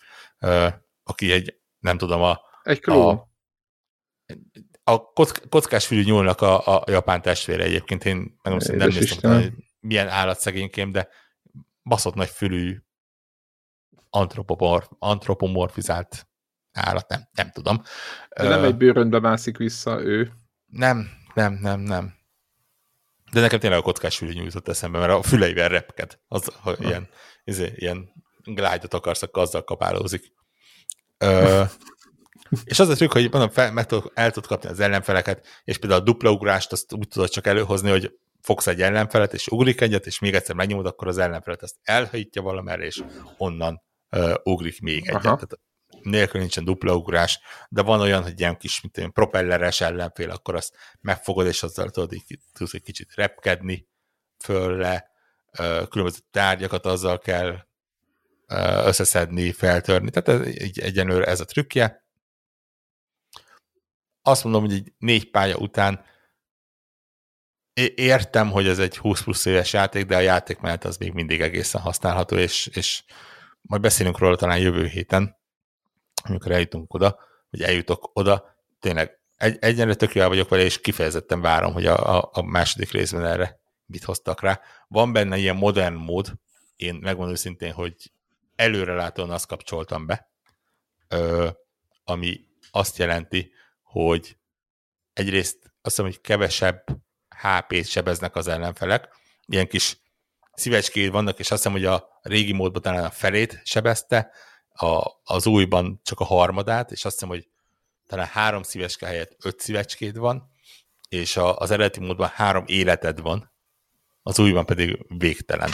aki egy, nem tudom, a... Egy klón. A, a kockás fülű nyúlnak a, a japán testvére egyébként, én nem, nem néztem, milyen állatszegénykém, de baszott nagy fülű antropomorf, antropomorfizált állat, nem, nem tudom. De nem uh, egy bőrönbe mászik vissza ő. Nem, nem, nem, nem. De nekem tényleg a kockás fülű nyújtott eszembe, mert a füleivel repked. Az, ha ilyen, izé, ilyen glágyot akarsz, akkor azzal kapálózik. Uh, és az a trükk, hogy mondom, fel, meg tudod, el tudod kapni az ellenfeleket, és például a dupla ugrást azt úgy tudod csak előhozni, hogy fogsz egy ellenfelet, és ugrik egyet, és még egyszer megnyomod, akkor az ellenfelet ezt elhajítja valamerre, és onnan uh, ugrik még egyet. Tehát nélkül nincsen dupla ugrás, de van olyan, hogy ilyen kis, mint olyan propelleres ellenfél, akkor azt megfogod, és azzal tudod, így, tudsz egy kicsit repkedni föl le, uh, különböző tárgyakat azzal kell uh, összeszedni, feltörni. Tehát ez, így egyenlőre ez a trükkje. Azt mondom, hogy egy négy pálya után értem, hogy ez egy 20 plusz éves játék, de a játék mellett az még mindig egészen használható, és, és majd beszélünk róla talán jövő héten, amikor eljutunk oda, hogy eljutok oda, tényleg egy, egyenre tök vagyok vele, és kifejezetten várom, hogy a, a, a második részben erre mit hoztak rá. Van benne ilyen modern mód, én megmondom őszintén, hogy előrelátóan azt kapcsoltam be, ö, ami azt jelenti, hogy egyrészt azt hiszem, hogy kevesebb HP-t sebeznek az ellenfelek. Ilyen kis szívecskéd vannak, és azt hiszem, hogy a régi módban talán a felét sebezte, a, az újban csak a harmadát, és azt hiszem, hogy talán három szívecske helyett öt szívecskéd van, és a, az eredeti módban három életed van, az újban pedig végtelen.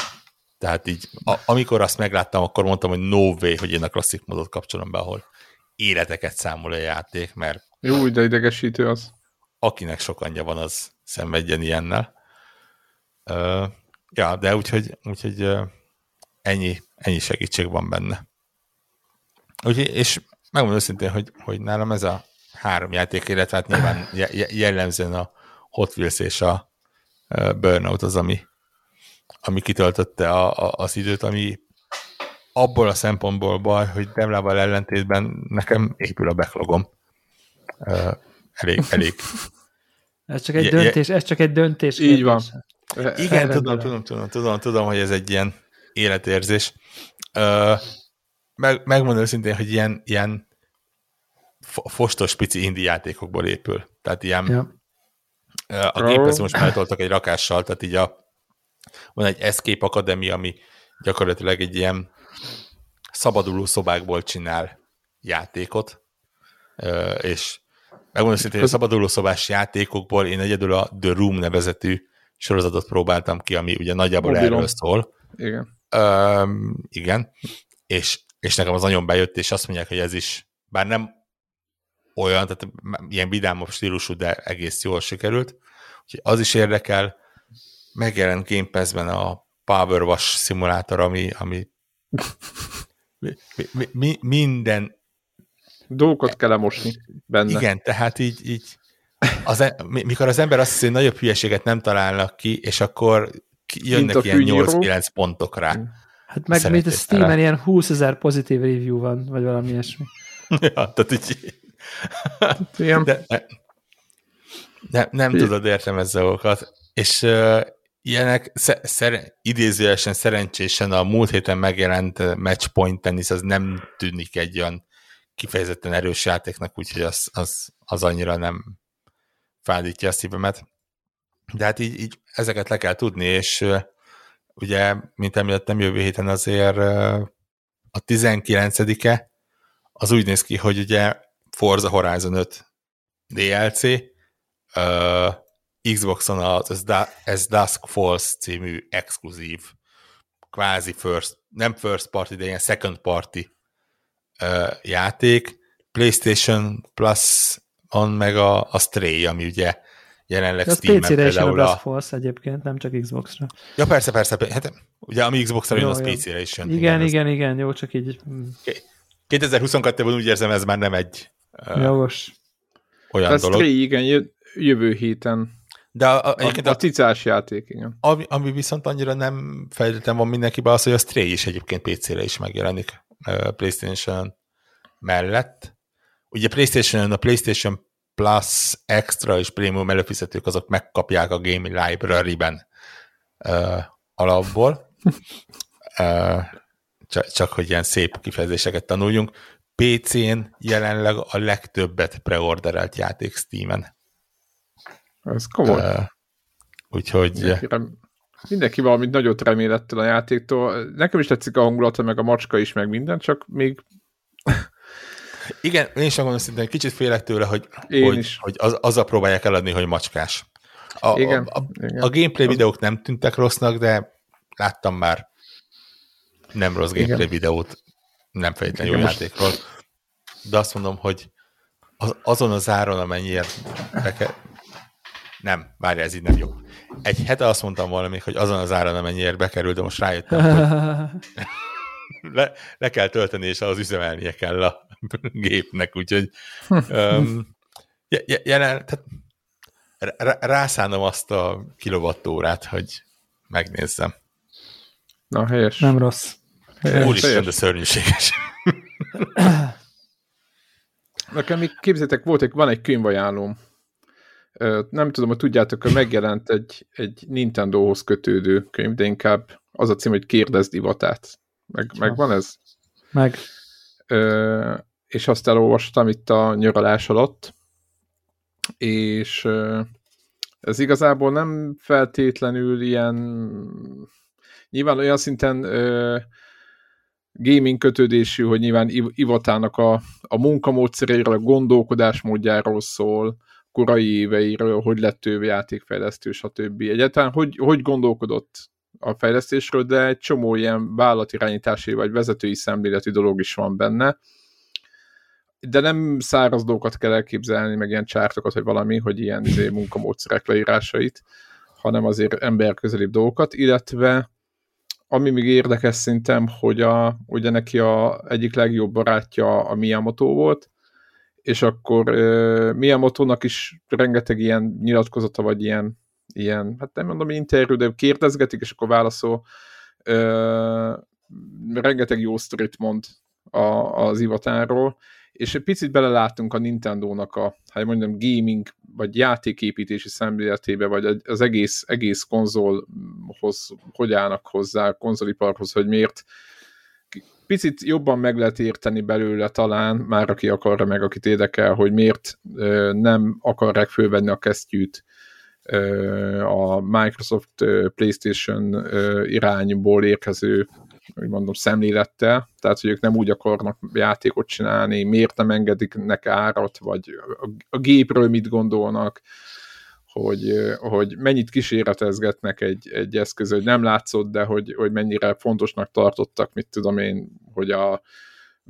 Tehát így, a, amikor azt megláttam, akkor mondtam, hogy no way, hogy én a klasszik módot kapcsolom be, ahol életeket számol a játék, mert... Jó, de idegesítő az. Akinek sok anyja van, az szenvedjen ilyennel. Uh, ja, de úgyhogy, úgyhogy uh, ennyi, ennyi segítség van benne. Úgyhogy, és megmondom őszintén, hogy, hogy nálam ez a három játék, illetve hát nyilván jellemzően a Hot Wheels és a Burnout az, ami, ami kitöltötte a, a, az időt, ami abból a szempontból baj, hogy Demlával ellentétben nekem épül a backlogom. Elég, elég ez csak egy je, döntés, ez csak egy döntés. Így van. Igen, tudom, tudom, tudom, tudom, tudom, hogy ez egy ilyen életérzés. Uh, meg, megmondom őszintén, hogy ilyen, ilyen fostos pici indi játékokból épül. Tehát ilyen ja. a géphez most megtoltak egy rakással, tehát így a van egy Escape Academy, ami gyakorlatilag egy ilyen szabaduló szobákból csinál játékot, és Megmondom szintén, hogy a szabaduló szobás játékokból én egyedül a The Room nevezetű sorozatot próbáltam ki, ami ugye nagyjából Mobilon. erről szól. Igen. Um, igen. És és nekem az nagyon bejött, és azt mondják, hogy ez is, bár nem olyan, tehát ilyen vidámabb stílusú, de egész jól sikerült. Úgyhogy az is érdekel. Megjelent Game Pass-ben a Power Wash szimulátor, ami, ami mi, mi, mi, minden dolgokat kell mosni benne. Igen, tehát így, így az, e- mikor az ember azt hiszi, hogy nagyobb hülyeséget nem találnak ki, és akkor jönnek ilyen 8-9 pontok rá. Hát meg mint a Steam-en ilyen 20 ezer pozitív review van, vagy valami ilyesmi. ja, tehát így... De, de, de, nem tudod értelmezni dolgokat. És uh, ilyenek szer, idézőjelesen szerencsésen a múlt héten megjelent Matchpoint Tennis az nem tűnik egy olyan kifejezetten erős játéknak, úgyhogy az, az, az annyira nem fádítja a szívemet. De hát így, így ezeket le kell tudni, és ugye, mint említettem, jövő héten azért a 19-e az úgy néz ki, hogy ugye Forza Horizon 5 DLC, uh, Xboxon az As Dusk Falls című exkluzív, kvázi first, nem first party, de ilyen second party uh, játék, PlayStation Plus on meg a, a Stray, ami ugye jelenleg de Steam-en PC-re is jön a Falls egyébként, nem csak Xbox-ra. Ja, persze, persze, hát ugye ami Xbox-ra jön, az PC-re is jön. Igen, igen, igen, igen, jó, csak így... 2022-ben úgy érzem, ez már nem egy uh, Jogos. olyan a dolog. Stray, igen, jövő héten. De a, a, a, a cicás játék, igen. Ami, ami viszont annyira nem fejlődtem van mindenkiben az, hogy a Stray is egyébként PC-re is megjelenik PlayStation mellett. Ugye PlayStation, a PlayStation Plus Extra és Premium előfizetők azok megkapják a Game Library-ben uh, alapból. uh, csak, csak hogy ilyen szép kifejezéseket tanuljunk. PC-n jelenleg a legtöbbet preorderelt játék Steam-en. Ez komoly. Uh, úgyhogy... Mindenki, rem... Mindenki valamit nagyot remél ettől a játéktól. Nekem is tetszik a hangulata, meg a macska is, meg minden, csak még... Igen, én is gondolom szintén, kicsit félek tőle, hogy, én hogy, is. hogy az, azzal próbálják eladni, hogy macskás. A, igen, a, a, igen. a gameplay videók nem tűntek rossznak, de láttam már nem rossz gameplay igen. videót, nem feltétlenül jó játékról. De azt mondom, hogy az, azon az áron, amennyiért kell, nem, várj, ez így nem jó. Egy hete azt mondtam valami, hogy azon az áron, amennyiért bekerült, de most rájöttem, hogy le, le kell tölteni, és az üzemelnie kell a gépnek, úgyhogy um, jelen, tehát rászánom azt a kilovattórát, hogy megnézzem. Na, helyes. Nem rossz. Úristen, de szörnyűséges. Nekem még képzétek, volt egy, van egy könyvajánlóm nem tudom, hogy tudjátok, hogy megjelent egy, egy Nintendo-hoz kötődő könyv, de inkább az a cím, hogy kérdezd divatát. Meg, meg van ez? Meg. Ö, és azt elolvastam itt a nyaralás alatt, és ez igazából nem feltétlenül ilyen nyilván olyan szinten ö, gaming kötődésű, hogy nyilván Ivatának a, a munkamódszeréről, a gondolkodásmódjáról szól, korai éveiről, hogy lett ő játékfejlesztő, stb. Egyáltalán hogy, hogy gondolkodott a fejlesztésről, de egy csomó ilyen vállalatirányítási vagy vezetői szemléleti dolog is van benne. De nem száraz dolgokat kell elképzelni, meg ilyen csártokat, vagy valami, hogy ilyen izé, munkamódszerek leírásait, hanem azért emberközelibb dolgokat, illetve ami még érdekes szintem, hogy a, ugye neki a egyik legjobb barátja a Miyamoto volt, és akkor uh, Miyamoto-nak is rengeteg ilyen nyilatkozata, vagy ilyen, ilyen hát nem mondom interjú, de kérdezgetik, és akkor válaszol. Uh, rengeteg jó sztorit mond a, az ivatáról, és egy picit belelátunk a Nintendo-nak a, hát mondjam, gaming, vagy játéképítési szemléletébe, vagy az egész, egész konzolhoz, hogy állnak hozzá, konzoliparhoz, hogy miért picit jobban meg lehet érteni belőle talán, már aki akarra meg, akit érdekel, hogy miért nem akarják fölvenni a kesztyűt a Microsoft PlayStation irányból érkező hogy mondom, szemlélettel, tehát hogy ők nem úgy akarnak játékot csinálni, miért nem engedik nek árat, vagy a gépről mit gondolnak, hogy, hogy mennyit kísérletezgetnek egy, egy eszköz, hogy nem látszott, de hogy, hogy mennyire fontosnak tartottak, mit tudom én, hogy a,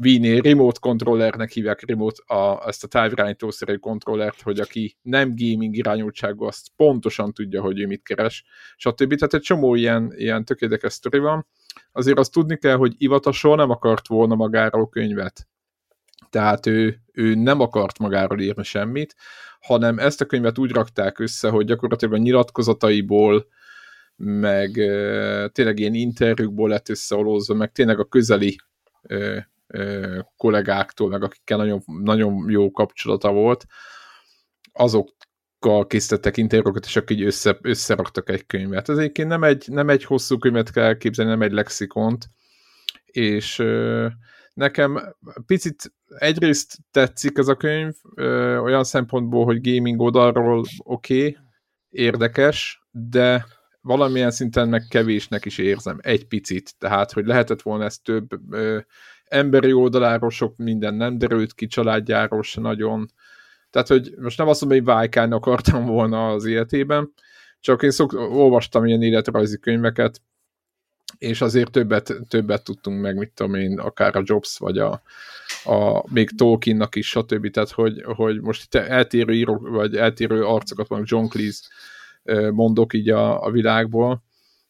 Wii-nél remote controllernek hívják remote a, ezt a távirányítószerű kontrollert, hogy aki nem gaming irányultságú, azt pontosan tudja, hogy ő mit keres, stb. Tehát egy csomó ilyen, ilyen tökéletes sztori van. Azért azt tudni kell, hogy Ivata soha nem akart volna magáról könyvet. Tehát ő, ő nem akart magáról írni semmit, hanem ezt a könyvet úgy rakták össze, hogy gyakorlatilag a nyilatkozataiból, meg tényleg ilyen interjúkból lett összeolózva, meg tényleg a közeli kollégáktól, meg akikkel nagyon, nagyon jó kapcsolata volt, azokkal készítettek interjúkat, és így össze, összeraktak egy könyvet. Ez egyébként nem egy, nem egy hosszú könyvet kell elképzelni, nem egy lexikont, és nekem picit egyrészt tetszik ez a könyv, olyan szempontból, hogy gaming oldalról oké, okay, érdekes, de valamilyen szinten meg kevésnek is érzem, egy picit, tehát, hogy lehetett volna ezt több emberi oldaláról sok minden nem derült ki, családjáról se nagyon. Tehát, hogy most nem azt mondom, hogy vájkálni akartam volna az életében, csak én szok, olvastam ilyen életrajzi könyveket, és azért többet, többet tudtunk meg, mit tudom én, akár a Jobs, vagy a, a még Tolkiennak is, stb. Tehát, hogy, hogy most itt eltérő író, vagy eltérő arcokat van, John Cleese mondok így a, a világból,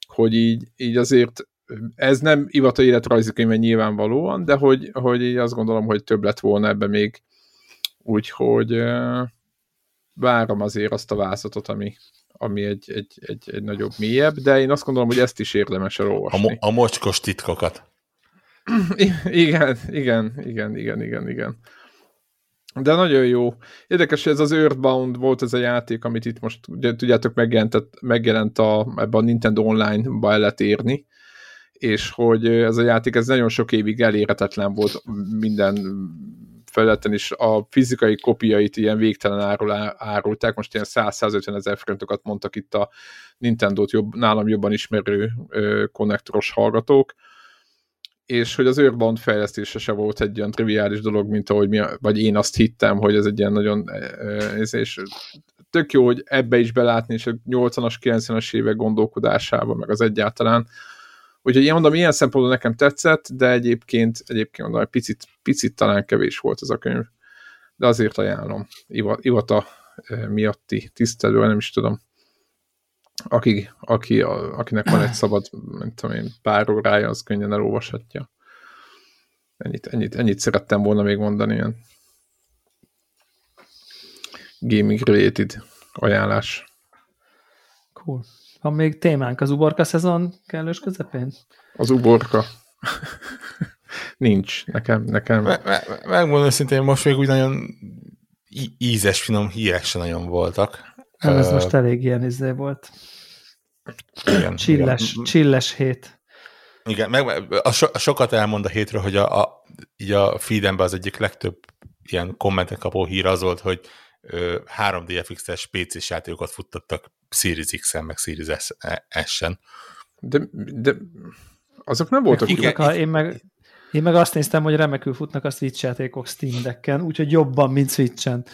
hogy így, így azért ez nem Ivata életrajzi könyve nyilvánvalóan, de hogy, hogy így azt gondolom, hogy több lett volna ebbe még, úgyhogy várom azért azt a vázatot, ami, ami egy, egy, egy, egy nagyobb, mélyebb, de én azt gondolom, hogy ezt is érdemes elolvasni. A, mo- a mocskos titkokat. igen, igen, igen, igen, igen, igen. De nagyon jó. Érdekes, hogy ez az Earthbound volt ez a játék, amit itt most, ugye, tudjátok, megjelent, megjelent a, ebben a Nintendo Online-ba el lehet érni, és hogy ez a játék ez nagyon sok évig elérhetetlen volt minden felületen is a fizikai kopiait ilyen végtelen árul árulták, most ilyen 100-150 ezer forintokat mondtak itt a Nintendo-t jobb, nálam jobban ismerő konnektoros hallgatók, és hogy az Earthbound fejlesztése se volt egy olyan triviális dolog, mint ahogy mi, vagy én azt hittem, hogy ez egy ilyen nagyon, és tök jó, hogy ebbe is belátni, és a 80-as, 90-as évek gondolkodásába, meg az egyáltalán, Úgyhogy én mondom, ilyen szempontból nekem tetszett, de egyébként, egyébként mondom, egy picit, picit talán kevés volt ez a könyv. De azért ajánlom. Ivata miatti tisztelő, nem is tudom. Aki, aki, akinek van egy szabad, nem tudom én, pár órája, az könnyen elolvashatja. Ennyit, ennyit, ennyit szerettem volna még mondani, ilyen gaming related ajánlás. Cool. Van még témánk az uborka szezon kellős közepén? Az uborka. Nincs. Nekem, nekem. Me, me, megmondom őszintén, most még úgy nagyon ízes, finom hírek se nagyon voltak. Nem, ez uh, most elég ilyen izé volt. Igen, csilles, igen. csilles hét. Igen, meg a, so, a sokat elmond a hétről, hogy a, a, így a feedemben az egyik legtöbb ilyen kommentet kapó hír az volt, hogy 3DFX-es PC-s játékokat futtattak Series X-en, meg Series S-en. De, de azok nem voltak Igen, jó. Én meg, én meg azt néztem, hogy remekül futnak a Switch játékok Steam Decken, úgyhogy jobban, mint Switchen.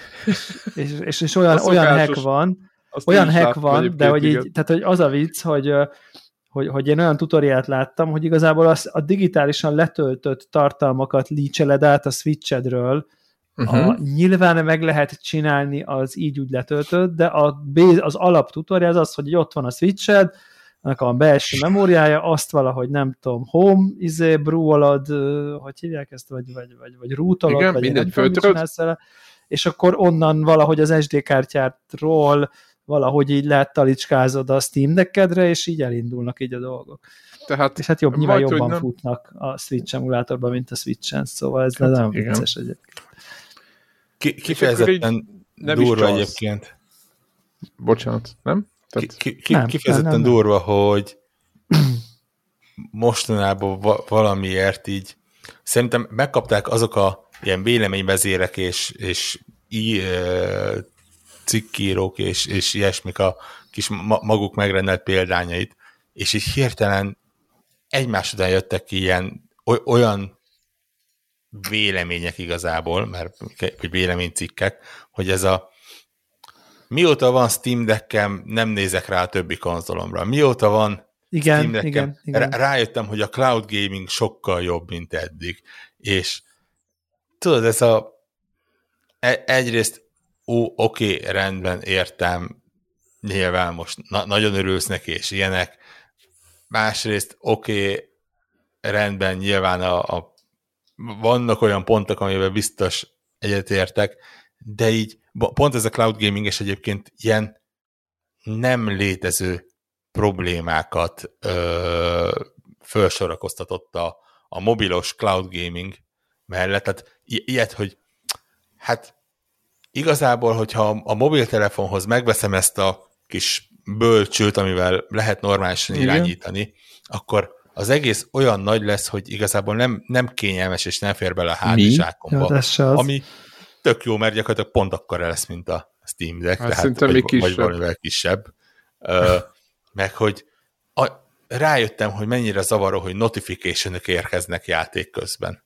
és, és, és olyan, olyan hack van, olyan hack van, de hogy így, tehát hogy az a vicc, hogy, hogy, hogy én olyan tutoriát láttam, hogy igazából az, a digitálisan letöltött tartalmakat lícseled át a Switchedről, Uh-huh. A, nyilván meg lehet csinálni az így úgy letöltött, de a, az alap tutorial az az, hogy ott van a switched, annak a belső memóriája, azt valahogy nem tudom, home, izé, brúolod, hogy hívják ezt, vagy, vagy, vagy, vagy rootolod, Igen, vagy mindegy, nem és akkor onnan valahogy az SD kártyátról valahogy így lehet talicskázod a Steam Deckedre, és így elindulnak így a dolgok. Tehát, és hát jobb, nyilván jobban nem... futnak a Switch emulátorban, mint a Switch-en, szóval ez hát, nagyon vicces egyébként. Ki, kifejezetten nem durva egyébként. Bocsánat, nem? Tehát... Ki, ki, nem kifejezetten nem, nem, durva, hogy mostanában va- valamiért így szerintem megkapták azok a ilyen véleményvezérek és, és i, e, cikkírók és, és ilyesmik a kis ma, maguk megrendelt példányait, és így hirtelen egymás után jöttek ki ilyen olyan vélemények igazából, mert vagy véleménycikkek, hogy ez a mióta van Steam Deckem, nem nézek rá a többi konzolomra. Mióta van igen, Steam Deckem, igen, igen. rájöttem, hogy a cloud gaming sokkal jobb, mint eddig. és tudod, ez a e- egyrészt ó, oké, rendben, értem, nyilván most na- nagyon örülsz neki, és ilyenek, másrészt oké, rendben, nyilván a, a vannak olyan pontok, amiben biztos egyetértek, de így pont ez a cloud gaming és egyébként ilyen nem létező problémákat ö, felsorakoztatott a, a mobilos cloud gaming mellett. Tehát i- ilyet, hogy hát igazából, hogyha a mobiltelefonhoz megveszem ezt a kis bölcsőt, amivel lehet normálisan Igen. irányítani, akkor az egész olyan nagy lesz, hogy igazából nem, nem kényelmes, és nem fér bele a Mi? hátizsákomba. Ja, az. Ami tök jó, mert gyakorlatilag pont akkora lesz, mint a Steam Deck, Hát tehát, vagy, még vagy kisebb. valamivel kisebb. Ö, meg hogy a, rájöttem, hogy mennyire zavaró, hogy notification érkeznek játék közben.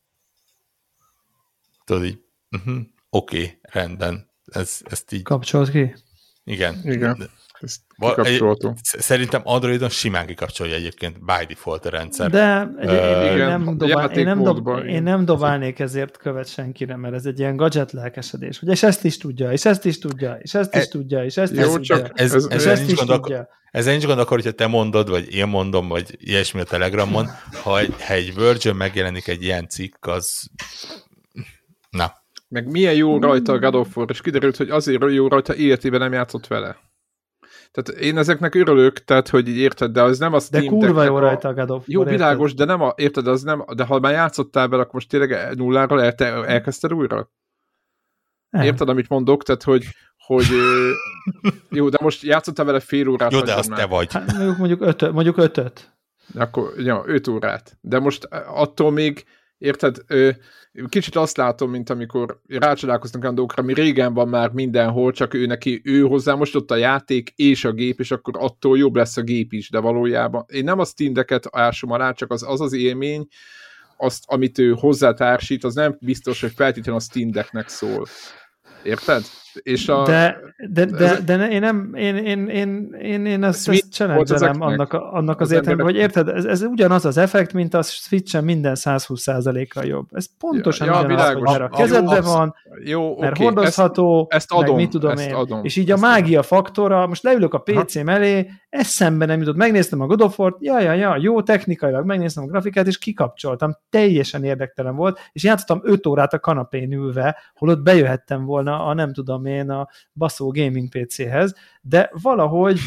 Tudod így, uh-huh, oké, okay, rendben. Ez, ezt így, Kapcsolt ki? igen. Igen. Ezt egy- Szerintem Androidon simán kikapcsolja egyébként by default a rendszer. De én, nem dobál, én, nem dob, én nem dobálnék ezért követ senkire, mert ez egy ilyen gadget lelkesedés. Hogy és ezt is tudja, és ezt is tudja, és ezt is E- tudja, és ezt Jó, is tudja. ez, ez- ez, ezt nincs is gond, akkor, tudja. ezzel nincs gond akkor, hogyha te mondod, vagy én mondom, vagy ilyesmi a Telegramon, ha egy, ha egy Virgin megjelenik egy ilyen cikk, az na, Meg milyen jó rajta a God of War, és kiderült, hogy azért jó rajta, életében nem játszott vele. Tehát én ezeknek örülök, tehát, hogy érted, de az nem a De Steam kurva Decknek jó a- rajta a God of Jó, War, érted? világos, de nem a, érted, az nem, de ha már játszottál vele, akkor most tényleg nulláról el, te elkezdted újra? Nem. Érted, amit mondok? Tehát, hogy, hogy jó, de most játszottál vele fél órát. jó, de az már. te vagy. Hát mondjuk, mondjuk, ötöt, mondjuk ötöt. Akkor, ja, 5 órát. De most attól még, érted, kicsit azt látom, mint amikor rácsodálkoztunk olyan dolgokra, ami régen van már mindenhol, csak ő neki, ő hozzá most ott a játék és a gép, és akkor attól jobb lesz a gép is, de valójában én nem a Steam Deck-et ásom alá, csak az az, az élmény, azt, amit ő hozzátársít, az nem biztos, hogy feltétlenül a Steam Decknek szól. Érted? És a, De, de, de, de én nem, én, én, én, én, én ezt, ezt ezeknek? annak, annak Az az értelemben, hogy érted, ez, ez ugyanaz az effekt, mint a Switch-en minden 120%-kal jobb. Ez pontosan Ja, ja, ugyanaz, világos. hogy mert a kezedben van, jó, mert oké, hordozható, ezt meg adom, mit tudom ezt én. adom, és így a ezt mágia faktora, most leülök a PC-m elé, eszembe nem jutott, megnéztem a God of War-t, ja, ja, ja, jó technikailag, megnéztem a grafikát, és kikapcsoltam, teljesen érdektelen volt, és játszottam 5 órát a kanapén ülve, holott bejöhettem volna a nem tudom én a baszó gaming PC-hez, de valahogy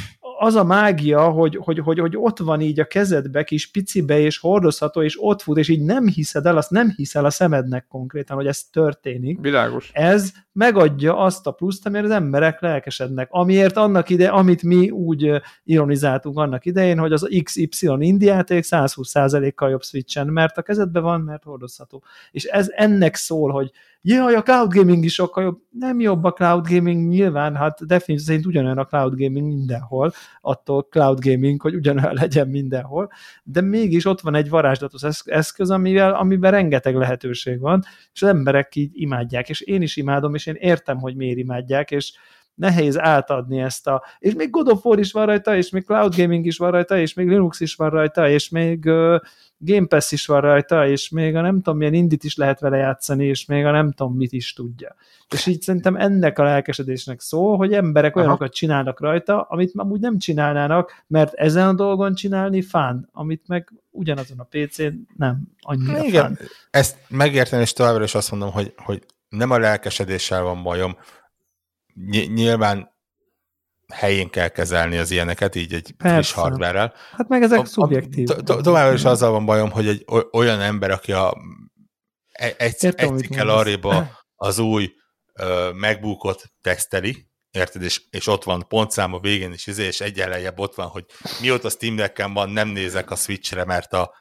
az a mágia, hogy, hogy, hogy, hogy ott van így a kezedbe kis picibe, és hordozható, és ott fut, és így nem hiszed el, azt nem hiszel a szemednek konkrétan, hogy ez történik. Világos. Ez megadja azt a pluszt, amiért az emberek lelkesednek. Amiért annak ide, amit mi úgy ironizáltunk annak idején, hogy az XY indiáték 120%-kal jobb switchen, mert a kezedbe van, mert hordozható. És ez ennek szól, hogy jaj, a cloud gaming is sokkal jobb. Nem jobb a cloud gaming nyilván, hát definitív szerint ugyanolyan a cloud gaming mindenhol, attól cloud gaming, hogy ugyanolyan legyen mindenhol, de mégis ott van egy varázslatos esz- eszköz, amivel, amiben rengeteg lehetőség van, és az emberek így imádják, és én is imádom, és én értem, hogy miért imádják, és nehéz átadni ezt a... És még God of War is van rajta, és még Cloud Gaming is van rajta, és még Linux is van rajta, és még uh, Game Pass is van rajta, és még a nem tudom milyen indit is lehet vele játszani, és még a nem tudom mit is tudja. És így szerintem ennek a lelkesedésnek szó, hogy emberek Aha. olyanokat csinálnak rajta, amit amúgy nem csinálnának, mert ezen a dolgon csinálni fán, amit meg ugyanazon a PC-n nem annyira Igen, fán. ezt megértem, és továbbra is azt mondom, hogy, hogy nem a lelkesedéssel van bajom. Ny- nyilván helyén kell kezelni az ilyeneket, így egy friss Persze. hardware-rel. Hát meg ezek A- szubjektív. to- to- Továbbra is azzal van bajom, hogy egy olyan ember, aki a egy, egy, Értem, egy cikkel arrébb az új uh, MacBookot teszteli, érted, és, és ott van pontszám a végén is, izé, és egyenlejjebb ott van, hogy mióta Steam Deck-en van, nem nézek a Switchre, mert a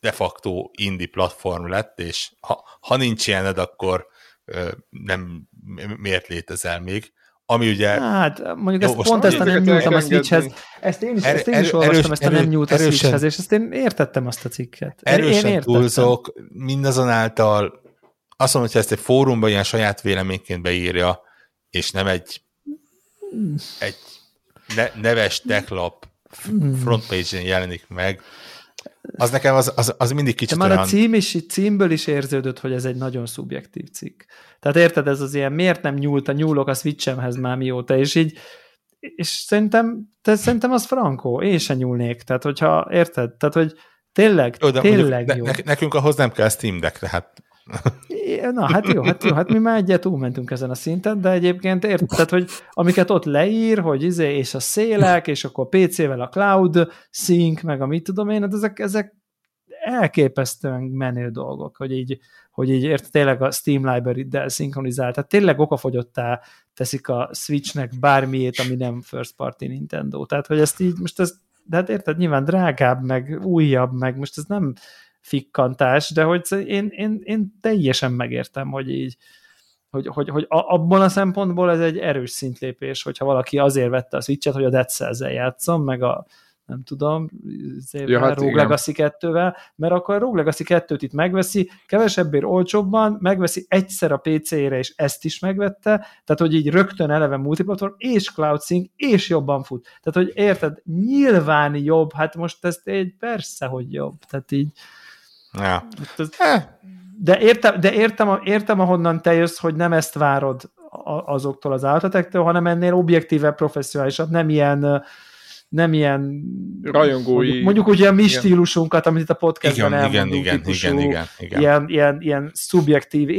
de facto indie platform lett, és ha, ha nincs ilyened, akkor ö, nem miért létezel még. Ami ugye Hát, mondjuk Jó, ezt pont ezt a nem nyúltam a Switchhez. Ezt én is, Erő- ezt én is erő- olvastam, erős- ezt a nem nyúlt a erősen- Switchhez, és ezt én értettem azt a cikket. Én- én erősen értettem. túlzok, mindazonáltal azt mondom, hogyha ezt egy fórumban ilyen saját véleményként beírja, és nem egy, egy ne, neves techlap Hmm. frontpage-en jelenik meg, az nekem az, az, az mindig kicsit De már olyan... a cím is, címből is érződött, hogy ez egy nagyon szubjektív cikk. Tehát érted, ez az ilyen, miért nem nyúlt a nyúlok a switchemhez már mióta, és így, és szerintem, te, szerintem az frankó, én sem nyúlnék. Tehát, hogyha, érted? Tehát, hogy tényleg, de tényleg ne, jó. ne, nekünk ahhoz nem kell Steam Deck, tehát Na, hát jó, hát jó, hát mi már egyet túlmentünk ezen a szinten, de egyébként érted, hogy amiket ott leír, hogy izé, és a szélek, és akkor PC-vel a cloud sync, meg a mit tudom én, hát ezek, ezek elképesztően menő dolgok, hogy így, hogy így érted, tényleg a Steam library-del szinkronizál, tehát tényleg okafogyottá teszik a Switchnek bármiét, ami nem first party Nintendo. Tehát, hogy ezt így, most ez, de hát érted, nyilván drágább, meg újabb, meg most ez nem fikkantás, de hogy én, én, én teljesen megértem, hogy így, hogy, hogy, hogy abban a szempontból ez egy erős szintlépés, hogyha valaki azért vette a Switch-et, hogy a Dead Cells-el játszom, meg a nem tudom, ja, hát Rogue Legacy 2-vel, mert akkor a Rogue Legacy 2-t itt megveszi, kevesebbért olcsóbban, megveszi egyszer a PC-re, és ezt is megvette, tehát hogy így rögtön eleve multiplatform, és Cloud Sync, és jobban fut. Tehát, hogy érted, nyilván jobb, hát most ezt egy persze, hogy jobb. Tehát így Ja. Ez, de értem, de értem, értem, ahonnan te jössz, hogy nem ezt várod azoktól az áltatektől, hanem ennél objektíve, professzionálisabb, nem ilyen nem ilyen rajongói mondjuk, ugye a mi igen. stílusunkat, amit itt a podcastban igen, elmondunk, igen, típusú, igen, igen, igen. Ilyen, ilyen, ilyen szubjektív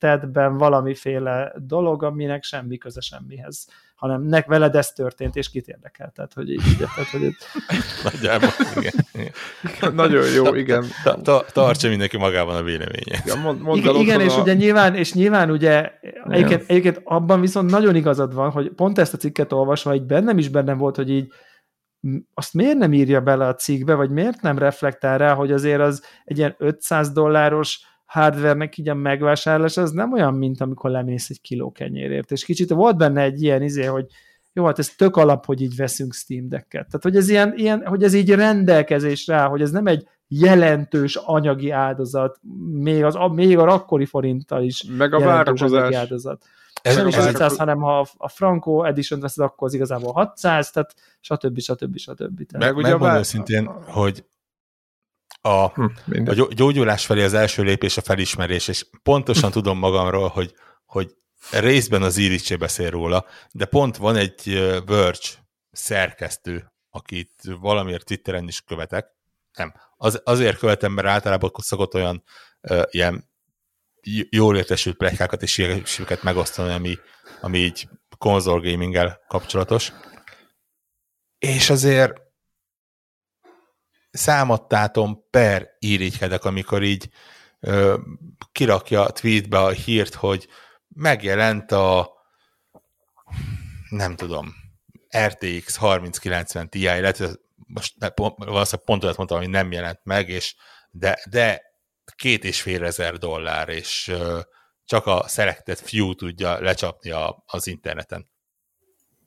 élethelyzetedben valamiféle dolog, aminek semmi köze semmihez hanem nek veled ez történt, és kit érdekel. Tehát, hogy így, tehát, hogy itt... Nagyjából, igen. igen. Nagyon jó, igen. Ta, ta, tartsa mindenki magában a véleményét. Ja, mond, mond igen, igen és a... ugye nyilván, és nyilván ugye egyébként, egyébként abban viszont nagyon igazad van, hogy pont ezt a cikket olvasva, így bennem is bennem volt, hogy így azt miért nem írja bele a cikkbe, vagy miért nem reflektál rá, hogy azért az egy ilyen 500 dolláros hardvernek így a megvásárlás, az nem olyan, mint amikor lemész egy kiló kenyérért. És kicsit volt benne egy ilyen izé, hogy jó, hát ez tök alap, hogy így veszünk Steam Deck-et. Tehát, hogy ez, ilyen, ilyen, hogy ez így rendelkezésre hogy ez nem egy jelentős anyagi áldozat, még, az, még a rakkori forinttal is Meg a várakozás. áldozat. Ez nem is 500, hanem ha a Franco Edition veszed, akkor az igazából 600, tehát stb. stb. stb. Tehát. Meg ugye Megmondom őszintén, hogy a, hm, a gyógyulás felé az első lépés a felismerés, és pontosan tudom magamról, hogy, hogy részben az Iricsé beszél róla, de pont van egy Verge szerkesztő, akit valamiért Twitteren is követek, nem, az, azért követem, mert általában szokott olyan uh, ilyen jól értesült plekákat és ilyeneket megosztani, ami, ami így konzol gaminggel kapcsolatos. És azért számadtátom per irigykedek, amikor így ö, kirakja a tweetbe a hírt, hogy megjelent a nem tudom, RTX 3090 Ti, illetve most valószínűleg pont olyat mondtam, hogy nem jelent meg, és de, de két és fél ezer dollár, és ö, csak a Selected Few tudja lecsapni a, az interneten.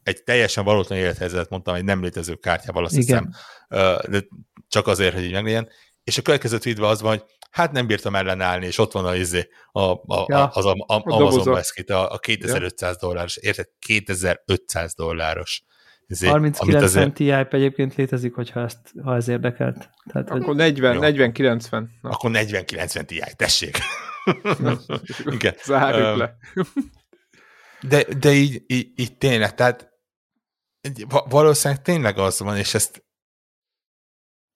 Egy teljesen valótlan élethelyzetet mondtam, egy nem létező kártyával, azt Igen. hiszem, de csak azért, hogy így meglegyen. És a következő tweetben az van, hogy hát nem bírtam ellenállni, és ott van a, izé, a, a, ja, az a, a, a Amazon Basket, a, a 2500 ja. dolláros, érted? 2500 dolláros. Izé, 3090 azért... Ti egyébként létezik, hogyha ezt, ha ez érdekelt. Tehát, Akkor hogy... 40, 40-90. Akkor 40-90 Ti, tessék. Igen. Zárjuk um, le. de, de így, így, így tényleg, tehát valószínűleg tényleg az van, és ezt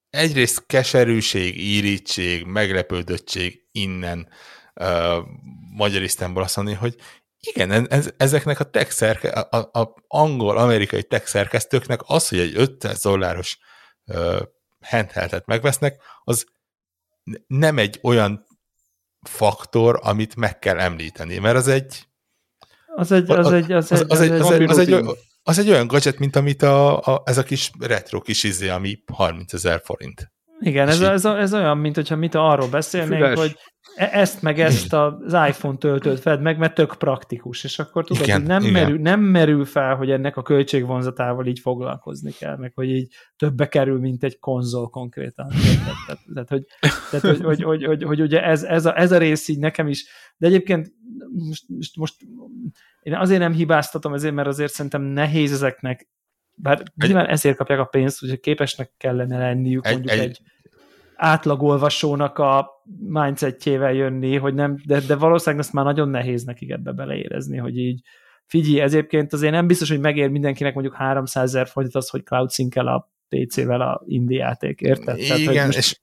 egyrészt keserűség, írítség, meglepődöttség innen uh, Magyarisztánból azt mondani, hogy igen, ez, ezeknek a, tech a, a angol-amerikai tech szerkesztőknek az, hogy egy 500 dolláros uh, handheldet megvesznek, az nem egy olyan faktor, amit meg kell említeni, mert az egy az egy, az, egy, az, egy, az, egy, az, egy, az egy olyan gadget, mint amit a, a, ez a kis retro kis izé, ami 30 ezer forint. Igen, ez, ez, ez olyan, mint hogyha mit arról beszélnénk, Füles. hogy e- ezt meg ezt az iPhone töltőt fed meg, mert tök praktikus, és akkor tudod, igen, hogy nem, igen. Merül, nem merül fel, hogy ennek a költségvonzatával így foglalkozni kell, meg hogy így többe kerül, mint egy konzol konkrétan. Tehát, tehát, hogy, tehát, hogy, hogy, hogy, hogy, hogy ugye ez, ez, a, ez a rész így nekem is, de egyébként most, most, most én azért nem hibáztatom ezért, mert azért szerintem nehéz ezeknek bár egy, nyilván ezért kapják a pénzt, hogy képesnek kellene lenniük egy, mondjuk egy, egy átlagolvasónak a mindsetjével jönni, hogy nem, de, de valószínűleg ezt már nagyon nehéz nekik ebbe beleérezni, hogy így figyelj, ezért azért nem biztos, hogy megér mindenkinek mondjuk 300 ezer forintot az, hogy cloud el a PC-vel a indie játék, érted? Igen, Tehát, most... és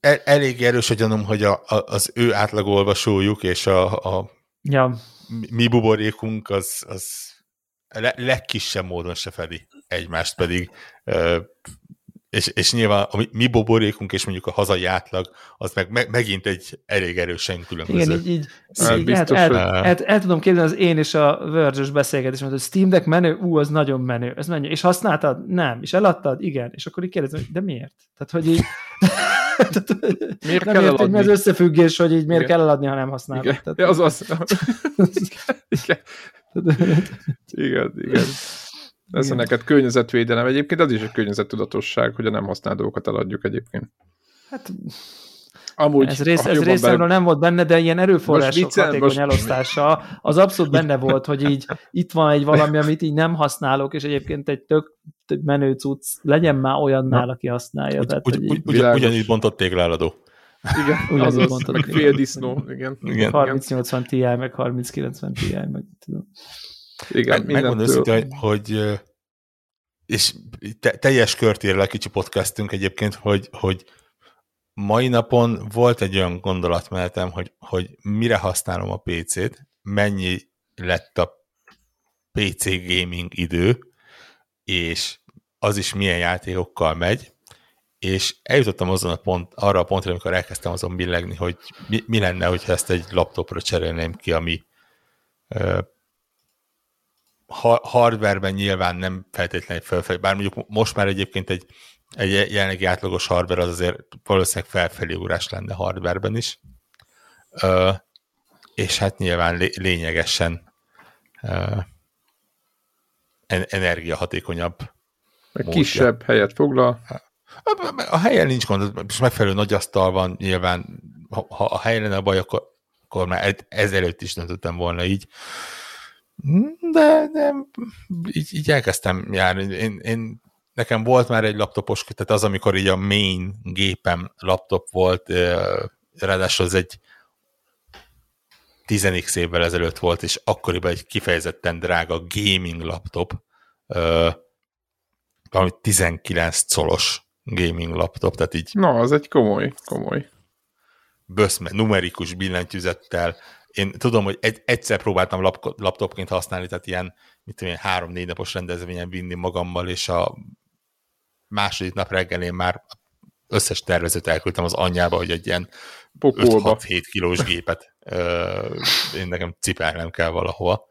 el, elég erős a gyanúm, hogy a, a, az ő átlagolvasójuk és a, a ja. mi buborékunk az, az le, legkisebb módon se fedi egymást, pedig és, és nyilván a mi boborékunk és mondjuk a hazai átlag, az meg, meg megint egy elég erősen különböző. Igen, így, így, így biztos, el, el, el, el, tudom képzelni az én és a verge beszélgetés, hogy a Steam Deck menő, ú, az nagyon menő, ez menő. És használtad? Nem. És eladtad? Igen. És akkor így kérdezem, de miért? Tehát, hogy így... miért nem kell eladni? az összefüggés, hogy így miért Igen. kell eladni, ha nem használod. Igen, Tehát, ja, az az. igen. igen, igen. Ez Igen. neked környezetvédelem. Egyébként az is egy környezettudatosság, hogy a nem használt dolgokat eladjuk egyébként. Hát Amúgy, ez, rész, ez részemről be... nem volt benne, de ilyen erőforrások viccel, hatékony most... elosztása, az abszolút benne volt, hogy így itt van egy valami, amit így nem használok, és egyébként egy tök menő cucc, legyen már olyannál, aki használja. Ugy, tehát, ugy, ugy, ugy, ugyanígy bontott tégláladó. Igen, ugyanígy az, bontott meg fél disznó. Igen. Igen. 3080 Ti, meg 3090 Ti, meg tudom. Igen, meg, megmondom őszintén, hogy és te, teljes kört ér le kicsi podcastünk egyébként, hogy, hogy mai napon volt egy olyan gondolatmenetem, hogy, hogy mire használom a PC-t, mennyi lett a PC gaming idő, és az is milyen játékokkal megy, és eljutottam azon a pont, arra a pontra, amikor elkezdtem azon billegni, hogy mi, mi lenne, hogyha ezt egy laptopra cserélném ki, ami hardwareben nyilván nem feltétlenül felfelé, bár mondjuk most már egyébként egy, egy jelenlegi átlagos hardware az azért valószínűleg felfelé ugrás lenne hardwareben is, ö, és hát nyilván lé, lényegesen ö, energiahatékonyabb. Kisebb helyet foglal. A helyen nincs gond, és megfelelő nagy asztal van, nyilván ha, ha a helyen lenne a baj, akkor, akkor már ezelőtt is döntöttem volna így de, de így, így elkezdtem járni. Én, én, nekem volt már egy laptopos, tehát az, amikor így a main gépem laptop volt, ráadásul az egy 10 évvel ezelőtt volt, és akkoriban egy kifejezetten drága gaming laptop, valami 19 colos gaming laptop, tehát így... Na, az egy komoly, komoly. Böszme, numerikus billentyűzettel, én tudom, hogy egy, egyszer próbáltam lap, laptopként használni, tehát ilyen, mit tudom én, három-négy napos rendezvényen vinni magammal, és a második nap reggel én már összes tervezőt elküldtem az anyjába, hogy egy ilyen 5-6-7 kilós gépet ö, én nekem cipelnem kell valahova.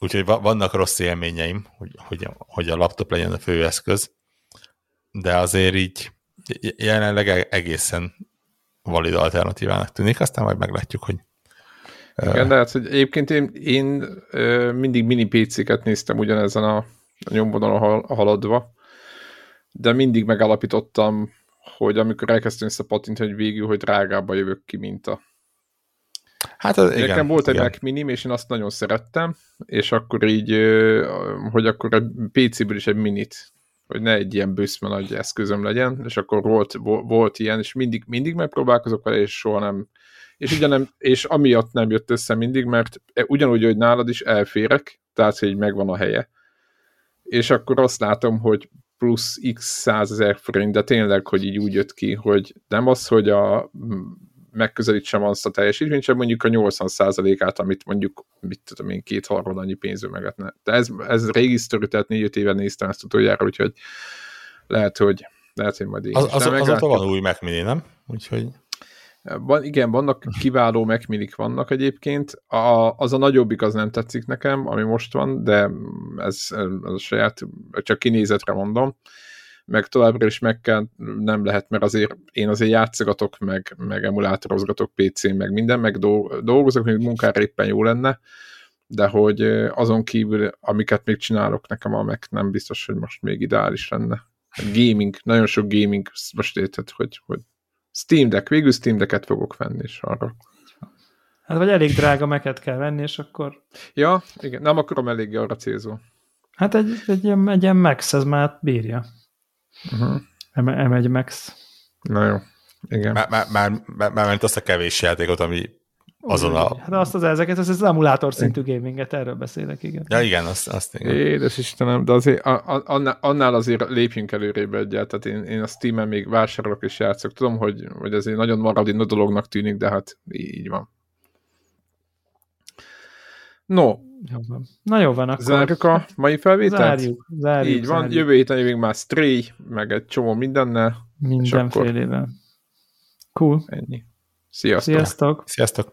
Úgyhogy vannak rossz élményeim, hogy, hogy, hogy a laptop legyen a főeszköz, de azért így jelenleg e-, egészen valid alternatívának tűnik, aztán majd meglátjuk, hogy igen, de hát, hogy egyébként én, én mindig mini PC-ket néztem ugyanezen a nyomvonalon haladva, de mindig megalapítottam, hogy amikor elkezdtem összepattintani, hogy végül, hogy drágábban jövök ki, mint a Hát az, igen, Nekem volt egy. Mac mini és én azt nagyon szerettem, és akkor így, hogy akkor a PC-ből is egy minit hogy ne egy ilyen bőszme nagy eszközöm legyen, és akkor volt, volt ilyen, és mindig, mindig megpróbálkozok vele, és soha nem, és ugyanem, és amiatt nem jött össze mindig, mert ugyanúgy, hogy nálad is elférek, tehát, hogy megvan a helye. És akkor azt látom, hogy plusz x százezer forint, de tényleg, hogy így úgy jött ki, hogy nem az, hogy a megközelítsem azt a teljesítményt, sem mondjuk a 80%-át, amit mondjuk, mit tudom én, két harmad annyi pénzű meg lehetne. De ez, ez régi sztori, tehát négy éve néztem ezt utoljára, úgyhogy lehet, hogy lehet, hogy majd én az, az, azóta van új Mac Mini, nem? Úgyhogy... Van, igen, vannak kiváló Mac Minik vannak egyébként. A, az a nagyobbik az nem tetszik nekem, ami most van, de ez, ez a saját, csak kinézetre mondom meg továbbra is meg kell, nem lehet, mert azért én azért játszogatok, meg, meg emulátorozgatok PC-n, meg minden, meg dolgozok, még munkára éppen jó lenne, de hogy azon kívül, amiket még csinálok, nekem a meg nem biztos, hogy most még ideális lenne. Gaming, nagyon sok gaming, most érted, hogy, hogy Steam Deck, végül Steam Deck-et fogok venni, és arra Hát vagy elég drága meket kell venni, és akkor... Ja, igen, nem akarom eléggé arra célzó. Hát egy, egy, ilyen, egy ilyen Max, ez már bírja. Uh-huh. M- M1 Max. Na jó, igen. Már, már, már, már, már azt a kevés játékot, ami azon a... Hát azt az ezeket, az, az emulátor szintű gaminget, erről beszélek, igen. Ja, igen, azt, azt igen. Édes Istenem, de azért annál, annál azért lépjünk előrébb egyet, tehát én, én a Steam-en még vásárolok és játszok. Tudom, hogy, hogy ez egy nagyon maradina dolognak tűnik, de hát így van. No. Jó van. Na jó van, akkor. Zárjuk a mai felvételt? Zárjuk, zárjuk. Így van, zárjuk. jövő héten jövünk már Stray, meg egy csomó mindennel. Mindenfélével. Cool. Ennyi. Sziasztok. Sziasztok. Sziasztok.